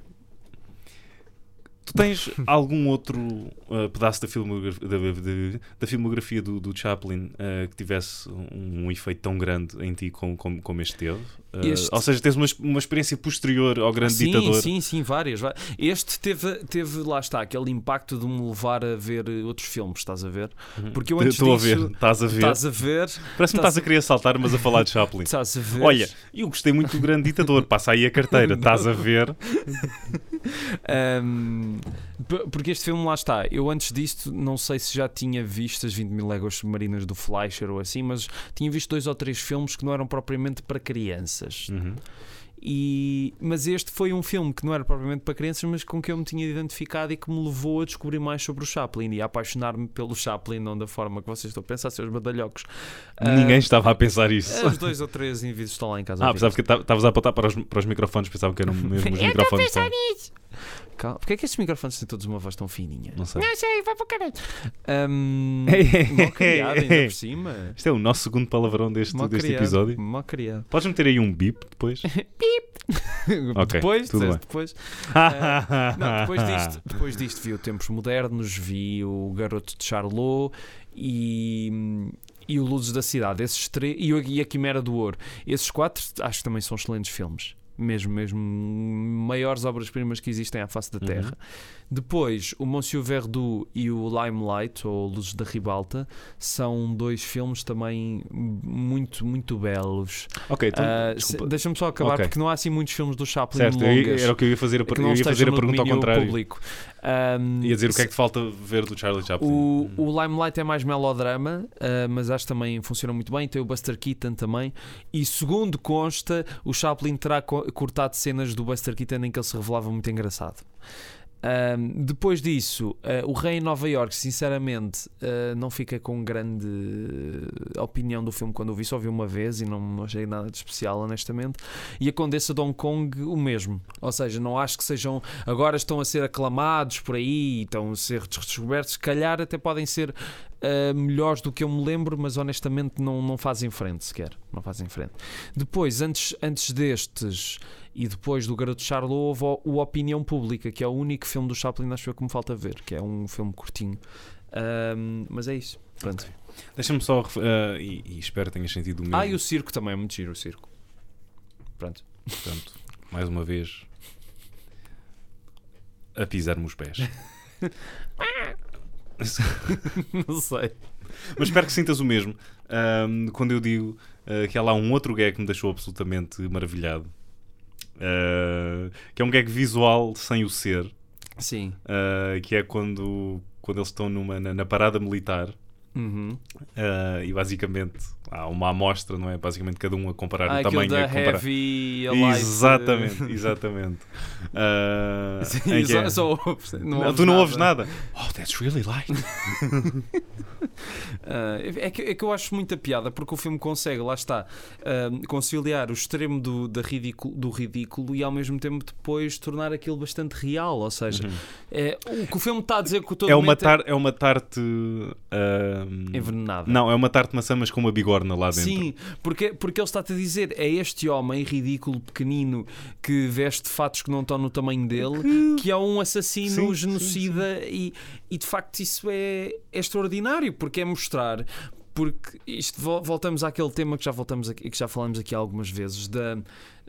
Tu tens algum outro uh, pedaço da filmografia, da, da- da filmografia do, do Chaplin uh, que tivesse um, um efeito tão grande em ti como, como, como este teve? Uh, Este- Ou seja, tens uma, uma experiência posterior ao grande sim, ditador. Sim, sim, várias. Este teve, teve, lá está, aquele impacto de me levar a ver outros filmes, estás a ver? Porque eu antes Estou a disso- ver, estás a ver. Estás a ver, Parece-me que estás estás a querer saltar, mas a falar de Chaplin. estás a ver. Olha, eu gostei muito do grande ditador. Passa aí a carteira, estás a ver. P- porque este filme lá está. Eu antes disto não sei se já tinha visto as 20 mil léguas submarinas do Fleischer ou assim, mas tinha visto dois ou três filmes que não eram propriamente para crianças. Uhum. E, mas este foi um filme que não era propriamente para crianças, mas com que eu me tinha identificado e que me levou a descobrir mais sobre o Chaplin e a apaixonar-me pelo Chaplin, não da forma que vocês estão a pensar, seus badalhocos. Ninguém Ah, estava a pensar isso. Os dois ou três indivíduos estão lá em casa. a Ah, pensava que ta- estavas a apontar para os, para os microfones, pensava que eram mesmo os Eu estou a microfones. pensar nisso. Calma. Porquê é que estes microfones têm todos uma voz tão fininha? Não sei. Não sei, vai para o caralho. Um, criado ainda por cima. Isto é o nosso segundo palavrão deste, Mal deste criado, episódio. Mal criado. Podes meter aí um bip depois? Ok, depois, tudo disseste bem. depois. Ah, não, depois disto, depois disto vi o Tempos Modernos, vi o Garoto de Charlot e, e o Luzes da Cidade. Esses três, e, o- e a Quimera do Ouro. Esses quatro acho que também são excelentes filmes. Mesmo, mesmo, maiores obras-primas que existem à face da Uhum. Terra. Depois, o Monsieur Verdoux e o Limelight, ou Luzes da Ribalta, são dois filmes também muito, muito belos. ok, então. Se- Deixa-me só acabar, Ok. porque não há assim muitos filmes do Chaplin certo, longas era o que eu ia fazer a, eu ia fazer a pergunta ao contrário. público. Ahm, Ia dizer o que é que te falta ver do Charlie Chaplin. o, o Limelight é mais melodrama, ah, mas acho que também funciona muito bem. Tem o Buster Keaton também. E segundo consta, o Chaplin terá co- cortado cenas do Buster Keaton em que ele se revelava muito engraçado. Ahm, depois disso, ah, o Rei em Nova York, sinceramente, ah, não fica com grande opinião do filme quando o vi, só vi uma vez e não, achei nada de especial, honestamente. E a Condessa de Hong Kong, o mesmo. Ou seja, não acho que sejam. Agora estão a ser aclamados por aí, estão a ser descobertos. Se calhar até podem ser ah, melhores do que eu me lembro, mas honestamente não, não fazem frente sequer. Não fazem frente. Depois, antes, antes destes e depois do Garoto Charlot, houve o, o Opinião Pública, que é o único filme do Chaplin, acho eu, que me falta ver, que é um filme curtinho. Ahm, mas é isso. Pronto. Deixa-me só. ah, e, e espero que tenhas sentido o mesmo. Ah, e o circo também é muito giro, o circo. Pronto. Portanto, mais uma vez. A pisar-me os pés. não sei. Mas espero que sintas o mesmo. Ahm, quando eu digo ah, que há lá um outro gag que me deixou absolutamente maravilhado. Ah, que é um gag visual sem o ser. Sim. ah, que é quando, quando eles estão numa, na, na parada militar. Uhum. ah, e basicamente há uma amostra, não é? Basicamente cada um a comparar Ah, o tamanho. da a comparar... heavy, a light. Exatamente, exatamente. Ah, Sim, só, é- só ouves- não, Não, tu não nada. ouves nada. Oh, that's really light. Ah, é, que, é que eu acho muita piada porque o filme consegue, lá está, conciliar o extremo do, da ridículo, do ridículo e ao mesmo tempo depois tornar aquilo bastante real. Ou seja, é, o que o filme está a dizer que todo Uhum. É uma, momento tar é uma tarte. É envenenada. Não, é uma tarte de maçã, mas com uma bigorna lá dentro. Sim, porque, porque ele está-te a dizer é este homem ridículo, pequenino, que veste fatos que não estão no tamanho dele, que é um assassino, Sim, sim, genocida, E, e de facto isso é, é extraordinário, porque é mostrar. Porque isto vol- voltamos àquele tema que já voltamos aqui, que já falamos aqui algumas vezes da,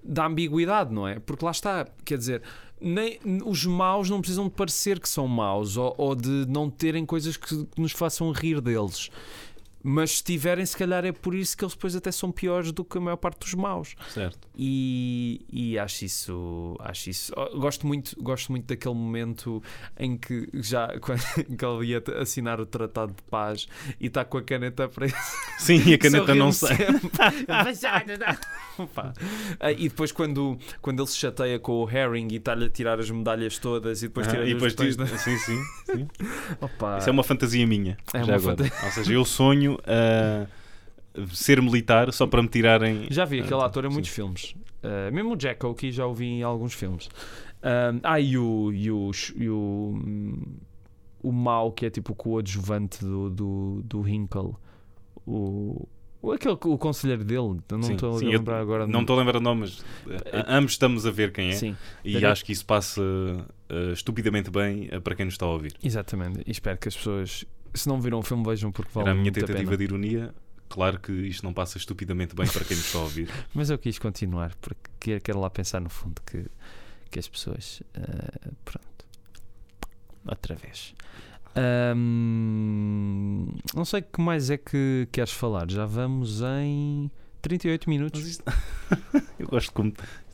da ambiguidade, não é? Porque lá está, quer dizer, nem, os maus não precisam de parecer que são maus ou, ou de não terem coisas que, que nos façam rir deles. Mas se tiverem, se calhar é por isso que eles depois até são piores do que a maior parte dos maus. Certo. E, e acho isso, acho isso. oh, Gosto muito, gosto muito daquele momento em que já quando, que ele ia assinar o tratado de paz e está com a caneta presa. Sim, e a caneta não sai. Ah, e depois quando, quando ele se chateia com o Herring e está-lhe a tirar as medalhas todas e depois Ah, tira e depois da- Sim, sim. sim. Opa. Isso é uma fantasia minha. É já uma agora. fanta- Ou seja, eu sonho a ser militar só para me tirarem. Já vi aquele Ah, ator em sim. muitos filmes. Uh, mesmo o Jack Oakie já o vi em alguns filmes. Um, ah, e o, e o, e o, hum, o Mau, que é tipo o coadjuvante do, do, do Hinkle. O, aquele, o conselheiro dele. Não Sim, estou a sim, lembrar agora. Não estou a lembrar o nome, mas eh, ambos estamos a ver quem é. Sim, E acho que isso passa eh, estupidamente bem eh, para quem nos está a ouvir. exatamente. E espero que as pessoas, se não viram o filme, vejam porque vale Era a minha a tentativa pena. de ironia. Claro que isto não passa estupidamente bem para quem nos está a ouvir. Mas eu quis continuar porque quero, lá pensar no fundo que, que as pessoas. ah, pronto. Outra vez. Ahm, não sei o que mais é que queres falar. Já vamos em 38 minutos. Isto- Eu gosto como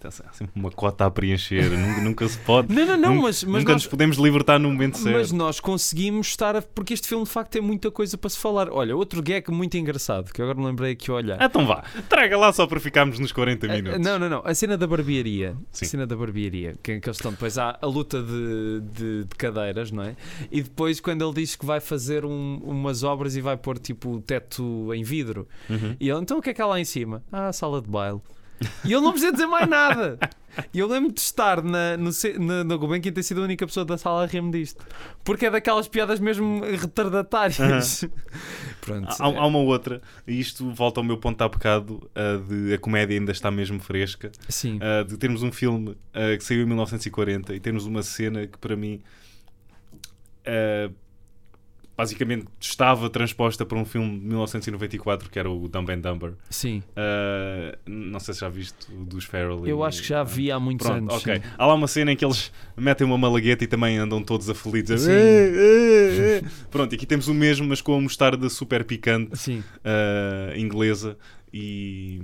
está sempre uma cota a preencher, nunca, nunca se pode. Não, não, não, nunca, mas, mas nunca nós, nos podemos libertar no momento mas certo. nós conseguimos estar a, porque este filme de facto tem muita coisa para se falar. Olha, outro gag muito engraçado que eu agora me lembrei aqui, olha. Ah, Então vá, traga lá só para ficarmos nos 40 minutos. Ah, Não, não, não. A cena da barbearia. Sim. A cena da barbearia. Que, que eles estão. Depois há a luta de, de, de cadeiras, não é? E depois, quando ele diz que vai fazer um- umas obras e vai pôr tipo o teto em vidro. Uhum. E ele, então o que é que há lá em cima? Ah, a sala de baile. E ele não precisa dizer mais nada. E eu lembro de estar na, no, na, na Gulbenkian ter sido a única pessoa da sala a rir-me disto. Porque é daquelas piadas mesmo retardatárias. Pronto. Há, há uma outra, e isto volta ao meu ponto há bocado, a de a comédia ainda está mesmo fresca, Sim. a de termos um filme a, que saiu em 1940 e termos uma cena que para mim a, basicamente estava transposta para um filme de 1994 que era o Dumb and Dumber. Sim. A, não sei se já viste o dos Farrell. e- Eu acho que já vi há muitos Pronto, anos. ok. sim. Há lá uma cena em que eles metem uma malagueta e também andam todos aflitos. Sim. A... "Eh, eh, eh". Pronto, e aqui temos o mesmo, mas com a mostarda super picante Sim. uh, inglesa. E,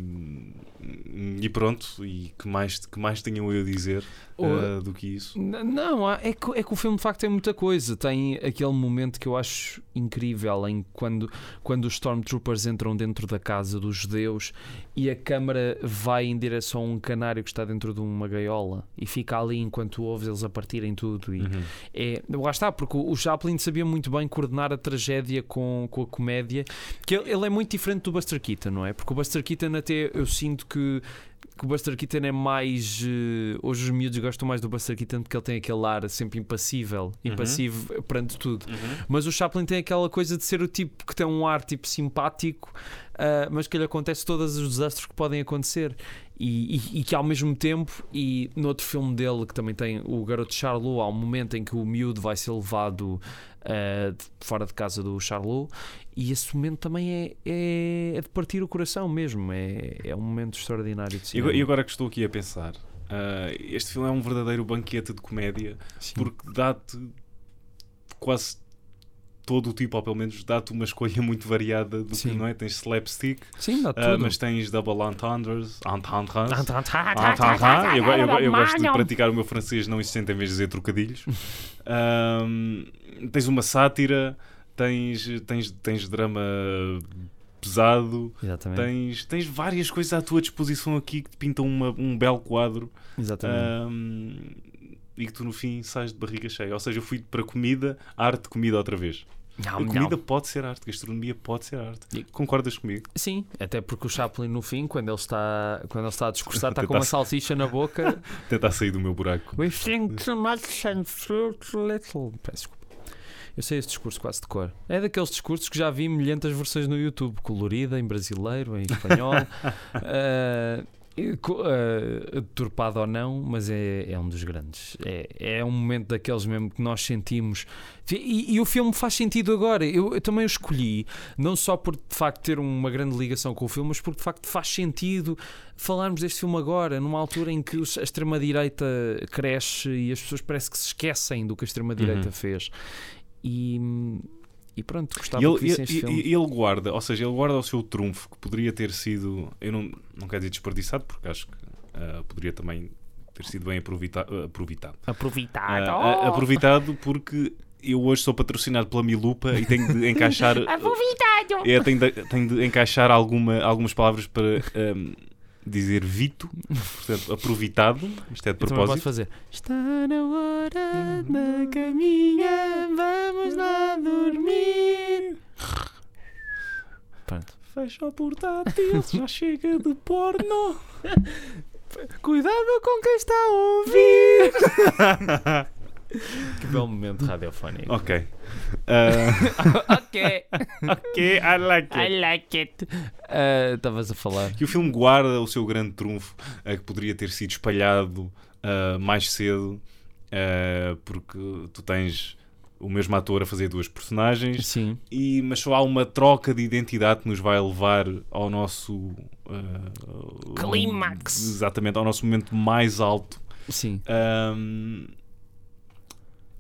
e pronto, e que mais, que mais tenham eu a dizer uh, do que isso? Não, é que, é que o filme de facto tem muita coisa. Tem aquele momento que eu acho incrível em quando, quando os Stormtroopers entram dentro da casa dos judeus e a câmara vai em direção a um canário que está dentro de uma gaiola e fica ali enquanto ouves eles a partirem tudo. E Uhum. é, lá está, porque o o Chaplin sabia muito bem coordenar a tragédia com, com a comédia, que ele, ele é muito diferente do Buster Keaton, não é? Porque o Buster Keaton até eu sinto que, que o Buster Keaton é mais eh, hoje os miúdos gostam mais do Buster Keaton porque ele tem aquele ar sempre impassível, Uhum. impassivo perante tudo. Uhum. Mas o Chaplin tem aquela coisa de ser o tipo que tem um ar tipo simpático, ah, mas que lhe acontece todos os desastres que podem acontecer. E, e- e que ao mesmo tempo, e no outro filme dele que também tem o Garoto Charlot, há um momento em que o miúdo vai ser levado ah, de- fora de casa do Charlot, e esse momento também é, é, é de partir o coração mesmo. É, é um momento extraordinário de cinema. e agora que estou aqui a pensar, uh, este filme é um verdadeiro banquete de comédia Sim. porque dá-te quase todo o tipo, ou pelo menos dá-te uma escolha muito variada do que Sim. não é? Tens slapstick, Sim, uh, mas tens double entendres, entendres, tan, Eu, eu gosto de praticar o meu francês não existente em vez de dizer trocadilhos. Ahm, tens uma sátira, tens, tens, tens drama pesado, Exatamente. tens, tens várias coisas à tua disposição aqui que te pintam uma- um belo quadro Exatamente. ahm, e que tu no fim sais de barriga cheia. Ou seja, eu fui para comida, arte, comida outra vez. Não, A não. comida pode ser arte, gastronomia pode ser arte. E- Concordas comigo? Sim, até porque o Chaplin no fim, quando ele está, quando ele está a discursar, está com uma Tentar- salsicha na boca. Tentar sair do meu buraco. We think too much and fruit little. Peço desculpa. Eu sei esse discurso quase de cor. É daqueles discursos que já vi milhentas versões no YouTube, colorida, em brasileiro, em espanhol, ah, e ah, deturpado ou não, mas é, é um dos grandes. É, é um momento daqueles mesmo que nós sentimos. E, e o filme faz sentido agora. Eu, eu também o escolhi, não só por de facto ter uma grande ligação com o filme, mas porque de facto faz sentido falarmos deste filme agora, numa altura em que a extrema-direita cresce e as pessoas parece que se esquecem do que a extrema-direita Uhum. fez. E, e pronto, gostava E ele, que vissem este e- filme. e- ele guarda, ou seja, ele guarda o seu trunfo que poderia ter sido, eu não, não quero dizer desperdiçado, porque acho que ah, poderia também ter sido bem aproveita- aproveitado. Aproveitado. Ah, ah, aproveitado porque eu hoje sou patrocinado pela Milupa e tenho de encaixar, Aproveitado. é, tenho, de, tenho de encaixar alguma, algumas palavras para ahm, dizer Vito, portanto, aproveitado, isto é de posso propósito. fazer. Está na hora da caminha, vamos lá dormir. Pronto. Fecha o portátil, já chega de porno. Cuidado com quem está a ouvir. que belo momento radiofónico. Ok. Ah, ok. ok, I like it. I like it. Ah, Estavas a falar. que o filme guarda o seu grande trunfo, eh, que poderia ter sido espalhado mais cedo, porque tu tens o mesmo ator a fazer duas personagens, Sim. e, mas só há uma troca de identidade que nos vai levar ao nosso ah, Clímax. Exatamente, ao nosso momento mais alto. Sim. Ahm,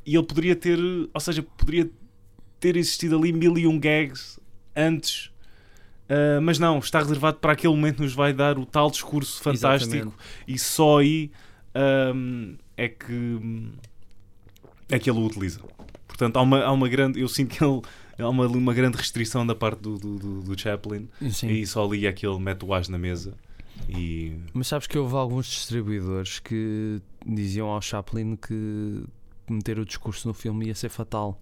e ele poderia ter, ou seja, poderia ter existido ali mil e um gags antes Uh, mas não, está reservado para aquele momento que nos vai dar o tal discurso fantástico Exatamente. e só aí um, é que é que ele o utiliza. Portanto, há uma, há uma grande. Eu sinto que ele, há uma, uma grande restrição da parte do, do, do, do Chaplin Sim. e só ali é que ele mete o as na mesa e Mas sabes que houve alguns distribuidores que diziam ao Chaplin que meter o discurso no filme ia ser fatal.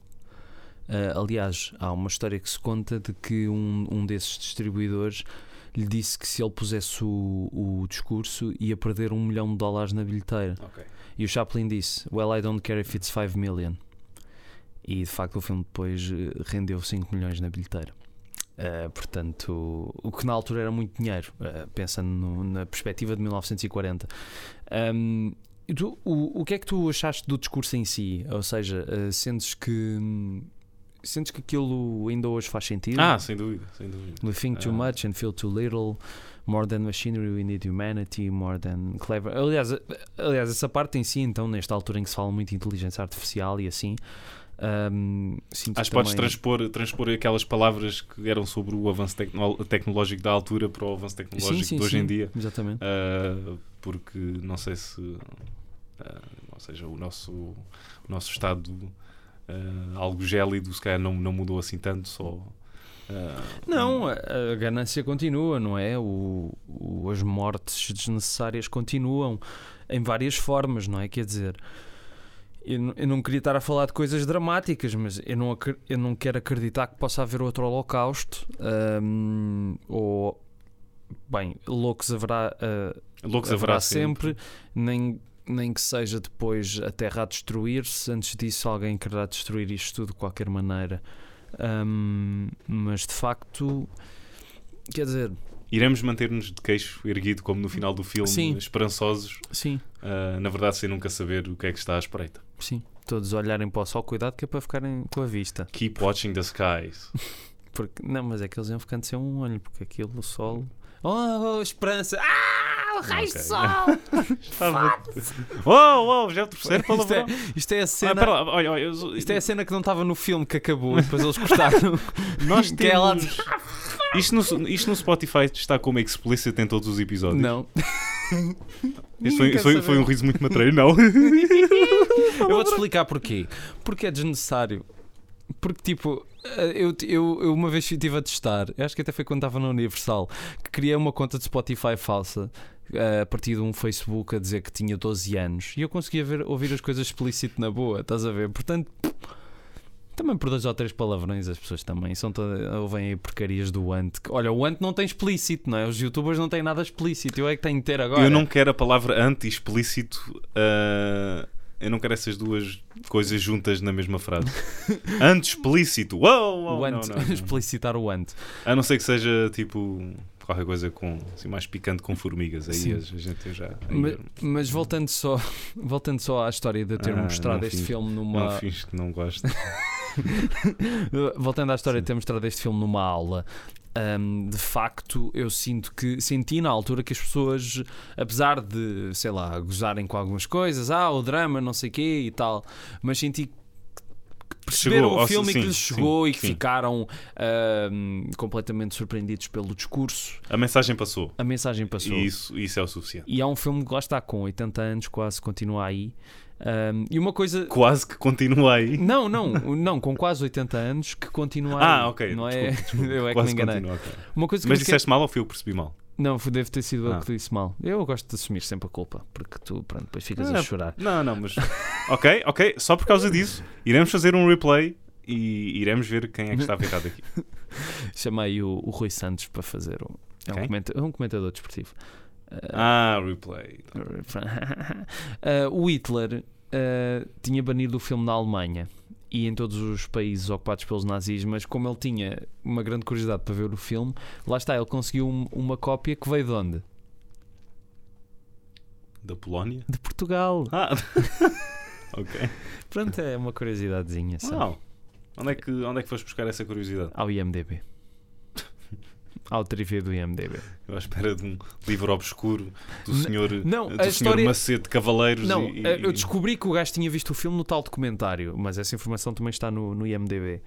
Ah, aliás, há uma história que se conta de que um, um desses distribuidores lhe disse que se ele pusesse o, o discurso ia perder um milhão de dólares na bilheteira. E o Chaplin disse: Well, I don't care if it's 5 million. E de facto o filme depois eh, rendeu 5 milhões na bilheteira. Uh, portanto, o que na altura era muito dinheiro, uh, pensando no- na perspectiva de 1940. Um, e tu- o, o que é que tu achaste do discurso em si? Ou seja, uh, sentes que sentes que aquilo ainda hoje faz sentido? Ah, sem dúvida, sem dúvida. We think too Ah. much and feel too little. More than machinery, we need humanity. More than clever. Aliás, a- aliás, essa parte em si, então, nesta altura em que se fala muito de inteligência artificial e assim, um, Acho que podes transpor, transpor aquelas palavras que eram sobre o avanço tecno- tecnológico da altura para o avanço tecnológico Sim, sim, de hoje em sim, dia. Exatamente. Uh, porque não sei se uh, ou seja, o nosso, o nosso estado uh, algo gélido se calhar não, não mudou assim tanto só Não, a, a ganância continua, não é? O, o- as mortes desnecessárias continuam em várias formas, não é? Quer dizer, eu, não- eu não queria estar a falar de coisas dramáticas, mas eu não, eu não quero acreditar que possa haver outro holocausto. hum, ou, bem, loucos haverá, ah, loucos haverá haverá sempre, nem, nem que seja depois a Terra a destruir-se. Antes disso, alguém quererá destruir isto tudo de qualquer maneira. Hum, mas de facto, quer dizer, iremos manter-nos de queixo erguido como no final do filme Sim. esperançosos sim, uh, na verdade sem nunca saber o que é que está à espreita sim, todos olharem para o sol, cuidado que é para ficarem com a vista. keep watching the skies Porque, não, mas é que eles iam ficando sem um olho, porque aquilo, o sol. Oh, oh, esperança! Ah, o raio de Ok. sol! Estava- Uou, uou, já é o terceiro Isto é, isto é a Ah, cena. lá, olha, olha, eu- Isto é a cena que não estava no filme que acabou e depois eles cortaram. Nós é lá temos... isto, no, isto no Spotify está como explicit em todos os episódios. Não. Isto foi, foi, foi um riso muito matreiro, não? Eu vou-te explicar porquê. Porque é desnecessário. Porque, tipo, eh, eu, eu, eu uma vez estive a testar, acho que até foi quando estava na Universal, que criei uma conta de Spotify falsa eh, a partir de um Facebook a dizer que tinha 12 anos e eu conseguia ver, ouvir as coisas explícito na boa, estás a ver? Portanto, também por dois ou três palavrões as pessoas também são todas, ouvem aí porcarias do Ant. Olha, o Ant não tem explícito, não é? Os youtubers não têm nada explícito, eu é que tenho que ter agora. Eu não quero a palavra anti-explícito. ah, eu não quero essas duas coisas juntas na mesma frase. Anti-explícito. Uou, uou, o Ant, não, não, não. explicitar o Ant. A não ser que seja tipo qualquer coisa com assim, mais picante com formigas. Aí Sim. a gente já. aí Ma- eu- Mas, voltando só, voltando só à história de ter Ah, mostrado não este fiz. filme Não numa finge que não gosto. voltando à história Sim. de ter mostrado este filme numa aula hum, de facto eu sinto que senti na altura que as pessoas apesar de sei lá gozarem com algumas coisas ah o drama não sei quê e tal mas senti que perceberam Chegou o filme e que sim, lhes chegou sim, e que sim. ficaram completamente surpreendidos pelo discurso A mensagem passou. a mensagem passou E isso, isso é o suficiente. e há um filme que lá está com 80 anos quase continua aí Hum, e uma coisa Quase que continua aí. Não, não, não, com quase 80 anos que continua Ah, aí, ok. Não é? Desculpa. Eu é que Quase me enganei. continua, ok. Uma coisa que Mas eu disseste mal ou fui eu que percebi mal? Não, deve ter sido eu Ah. que disse mal. Eu gosto de assumir sempre a culpa, porque tu, pronto, depois ficas Ah, a chorar. Não, não, mas. ok, ok. Só por causa disso, iremos fazer um replay e iremos ver quem é que estava errado aqui. Chamei o, o Rui Santos para fazer um, é um, é um comentador desportivo. Ah, replay. Ah, o Hitler ah, tinha banido o filme na Alemanha e em todos os países ocupados pelos nazis, mas como ele tinha uma grande curiosidade para ver o filme, lá está, ele conseguiu um- uma cópia que veio de onde? Da Polónia? De Portugal. Ah, ok. Pronto, é uma curiosidadezinha. Só. Uau. Onde é, que, onde é que foste buscar essa curiosidade? Ao IMDB. Ao trivia do IMDB. Eu à espera de um livro obscuro do senhor, não, do senhor história- Macete Cavaleiros. Não, e, eh, e- eu descobri que o gajo tinha visto o filme no tal documentário, mas essa informação também está no, no IMDB.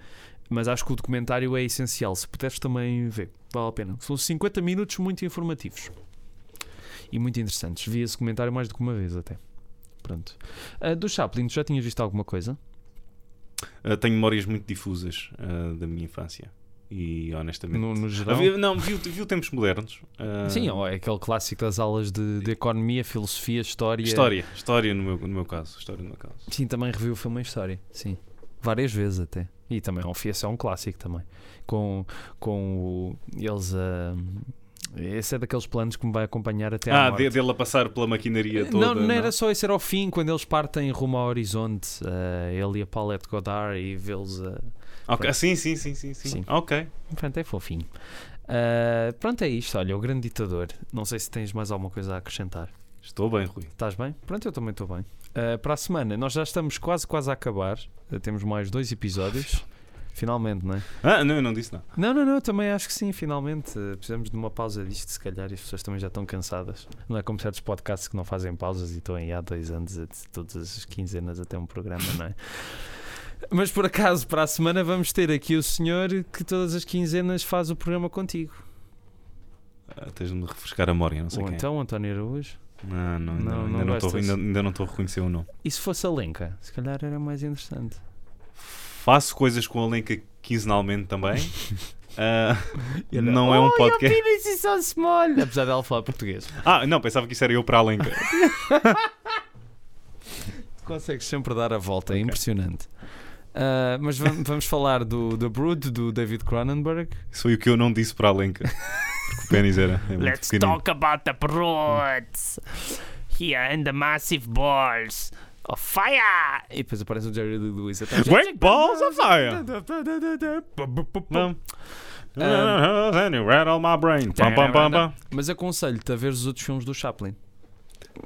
Mas acho que o documentário é essencial, se puderes também ver. Vale a pena. São 50 minutos muito informativos. E muito interessantes. Vi esse comentário mais do que uma vez até. Pronto. Ah, do Chaplin, tu já tinhas visto alguma coisa? Uh, tenho memórias muito difusas uh, da minha infância. E honestamente. No, no geral? Havia- não, vi, vi o Tempos Modernos. uh, Sim, ó, é aquele clássico das aulas de, de economia, filosofia, história. História, história no meu, no meu caso. História no meu caso. Sim, também revi o filme em história. Sim. Várias vezes até. E também um, esse é um clássico também. Com, com o, eles a. esse é daqueles planos que me vai acompanhar até à Ah, morte. de- dele a passar pela maquinaria toda. não, não era só esse, era ao fim, quando eles partem rumo ao horizonte. eh, ele e a Paulette Godard e vê-los a. Ok, Sim, sim, sim, sim, sim. Sim. Ok. Pronto, é fofinho. Ah, pronto, é isto. Olha, o grande ditador. Não sei se tens mais alguma coisa a acrescentar. Estou bem, Rui. Estás bem? Pronto, eu também estou bem. Ah, para a semana, nós já estamos quase, quase a acabar. Ah, temos mais dois episódios. Finalmente, não é? Ah, não, eu não disse não. Não, não, não, eu também acho que sim, finalmente. Uh, Precisamos de uma pausa disto, se calhar, e as pessoas também já estão cansadas. Não é como certos podcasts que não fazem pausas e estão aí há dois anos, todas as quinzenas até um programa, não é? Mas por acaso, para a semana, vamos ter aqui o senhor que todas as quinzenas faz o programa contigo. Ah, Tens de me refrescar a memória, não sei Ou quem. é. então António Araújo. Não, não, Não, não, não ainda, não estou, ainda, ainda não estou a reconhecer o nome. E se fosse a Lenca? Se calhar era mais interessante. Faço coisas com a Lenca quinzenalmente também. Ah, E olha, não é um "Oh, podcast. penis is so small. Apesar dela falar português. Ah, não, pensava que isso era eu para a Lenca. Consegues sempre dar a volta, é Ok. impressionante. Ah, mas vam- vamos falar do The Brood, do David Cronenberg. Isso foi o que eu não disse para a Lenca. Porque o pênis era é Let's pequenino. talk about the brutes. Here and the massive balls of fire. E depois aparece o Jerry Lee Lewis atrás. Great balls of fire! Não. And you rattle my brain. Pam, pam, pam, pam. Mas aconselho-te a ver os outros filmes do Chaplin.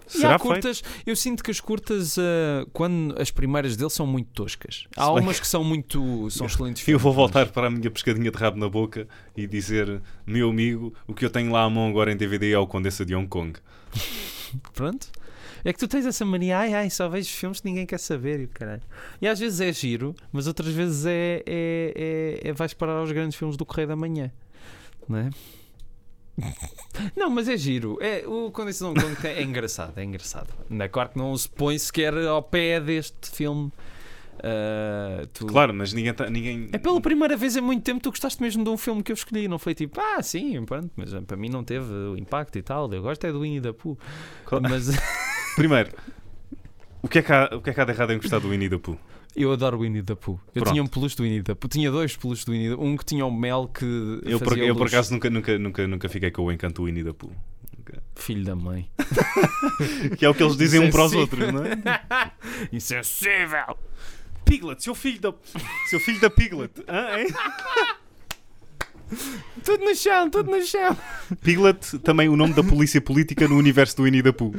E Será há feito? curtas, eu sinto que as curtas, ah, quando as primeiras deles são muito toscas. Há Se bem umas que são muito. são excelentes Eu filmes. vou mas- voltar para a minha pescadinha de rabo na boca e dizer, meu amigo, o que eu tenho lá à mão agora em DVD é o Condessa de Hong Kong. Pronto. É que tu tens essa mania, ai ai, só vejo filmes que ninguém quer saber, e caralho. E às vezes é giro, mas outras vezes é, é, é, é vais parar aos grandes filmes do Correio da Manhã, não é? Não, mas é giro. É, o Condição Hong Kong é engraçado, é engraçado. Na claro que não se põe sequer ao pé deste filme. Ah, tu- Claro, mas ninguém... Tá, ninguém... É pela primeira vez em muito tempo tu gostaste mesmo de um filme que eu escolhi. Não foi tipo, ah, sim, pronto, mas ah, para mim não teve o impacto e tal. Eu gosto é do Winnie da Pooh. Claro. Mas Primeiro, o que, é que há, o que é que há de errado em gostar do Winnie the Pooh? Eu adoro o Winnie da Pooh. Eu Pronto. tinha um peluche do Winnie da Pooh. Tinha dois peluches do Winnie da Um que tinha o Mel que. Eu, por, eu por acaso nunca, nunca, nunca, nunca fiquei com o encanto do Winnie the Pooh. Filho da mãe. Que é o que eles dizem um para os outros, não é? Insensível. Piglet, seu filho da... Seu filho da Piglet. Hã, hein? Tudo no chão, tudo no chão. Piglet, também o nome da polícia política no universo do Winnie the Pooh.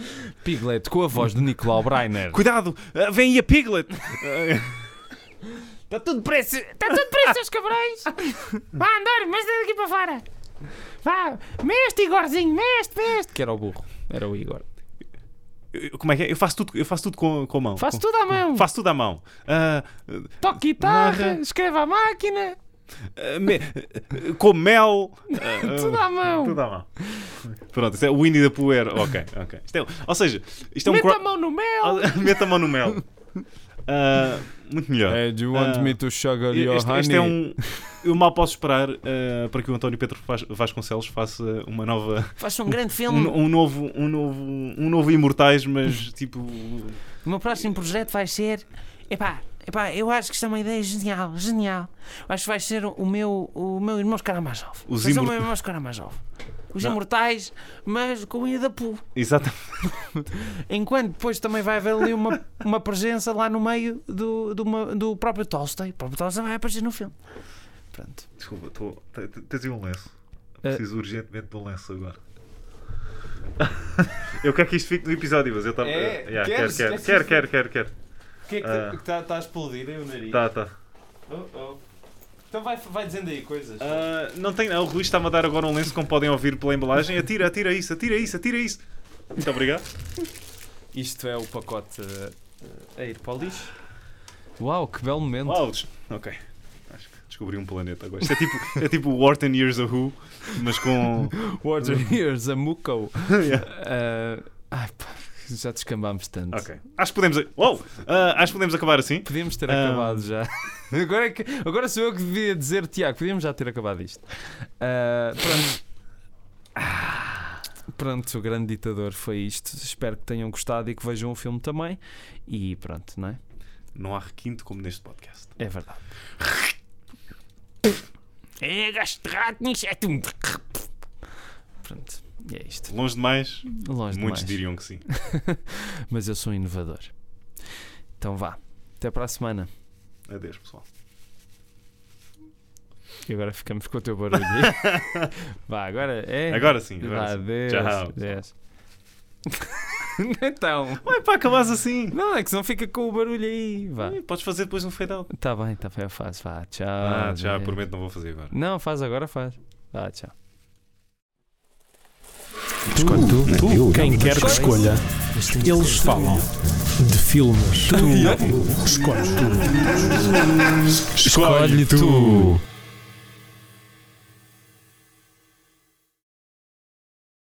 Piglet com a voz de Nicolau Breiner. Cuidado, ah, vem aí a Piglet. Está tudo preço. Está tudo preço, seus cabrões. Vá andar, mas daqui para fora. Vá, meste, Igorzinho, meste, meste. Que era o burro. Era o Igor. Eu- Como é que é? Eu faço tudo, eu faço tudo com, com a mão. Faço Com- tudo à mão. Faço tudo à mão. Ah, Toque guitarra, Narra. escreva à máquina. Ah, me- ah, com mel. ah, Tudo à mão. Tudo à mão. Pronto, isto é o Winnie the Pooh era. Ok, ok. Isto é- ou seja, isto é um. Meta a mão no mel. Meta a mão no mel. Ah, muito melhor. Hey, do you want Ah, me to sugar your Este, honey? este é um. Eu mal posso esperar ah, para que o António Pedro Vas- Vasconcelos faça uma nova. Faz um grande filme. Um, um novo, um novo, um novo Imortais, mas tipo. O meu próximo projeto vai ser. Epá, epá, eu acho que isto é uma ideia genial, genial. Acho que vai ser o meu, o meu irmão Karamazov. Os Vai ser o imor- meu irmão Karamazov. Os Não. imortais, mas com o Winnie da Pooh. Exatamente. Enquanto depois também vai haver ali uma, uma presença lá no meio do, do, uma- do próprio Tolstói. O próprio Tolstói vai aparecer no filme. Pronto. Desculpa, tô, te- te- tens aí um lenço. Eh. Preciso urgentemente de um lenço agora. eu quero que isto fique no episódio, mas eu estava. É? Yeah, Queres? quero, quero, que quero, quero, quero, quero. O que é que Ah. está tá a explodir aí o nariz? Tá, tá. Oh, oh. Então vai, vai dizendo aí coisas. Ah, não tem. O Rui está-me a dar agora um lenço, como podem ouvir pela embalagem. Atira, atira isso, atira isso, atira isso. Muito obrigado. Isto é o pacote uh, a ir para o lixo. Uau, que belo momento. Uau, ok. Acho que descobri um planeta agora. Isto é tipo, é tipo Wharton Years of Who, mas com. Water Here's a Muco. Yeah. Uh, ai, pá, já descambámos tanto. Ok. Acho que podemos. Uou! Ah, acho que podemos acabar assim. Podíamos ter Ah. acabado já. Agora, é que, agora sou eu que devia dizer, Tiago, podíamos já ter acabado isto. Ah, pronto. Ah, pronto, o grande ditador foi isto. Espero que tenham gostado e que vejam o filme também. E pronto, não é? Não há requinte como neste podcast. É verdade. É, gasto de rato, é. Pronto, é isto. Longe demais, Longe muitos demais. diriam que sim. Mas eu sou um inovador. Então vá. Até para a semana. Adeus, pessoal. E agora ficamos com o teu barulho. Vá, agora é. Agora sim. Agora sim. adeus. Tchau. adeus. então. Ué, pá, acabares assim. Não, é que senão fica com o barulho aí. Vá. Podes fazer depois um fade out. Tá bem, tá bem, eu faço. Vá, tchau. Ah, adeus. prometo não vou fazer agora. Não, faz agora, faz. Vá, tchau. Escolhe tu, tu, quem quer que escolha, eles falam de filmes. Tu escolhe tu. Escolhe tu.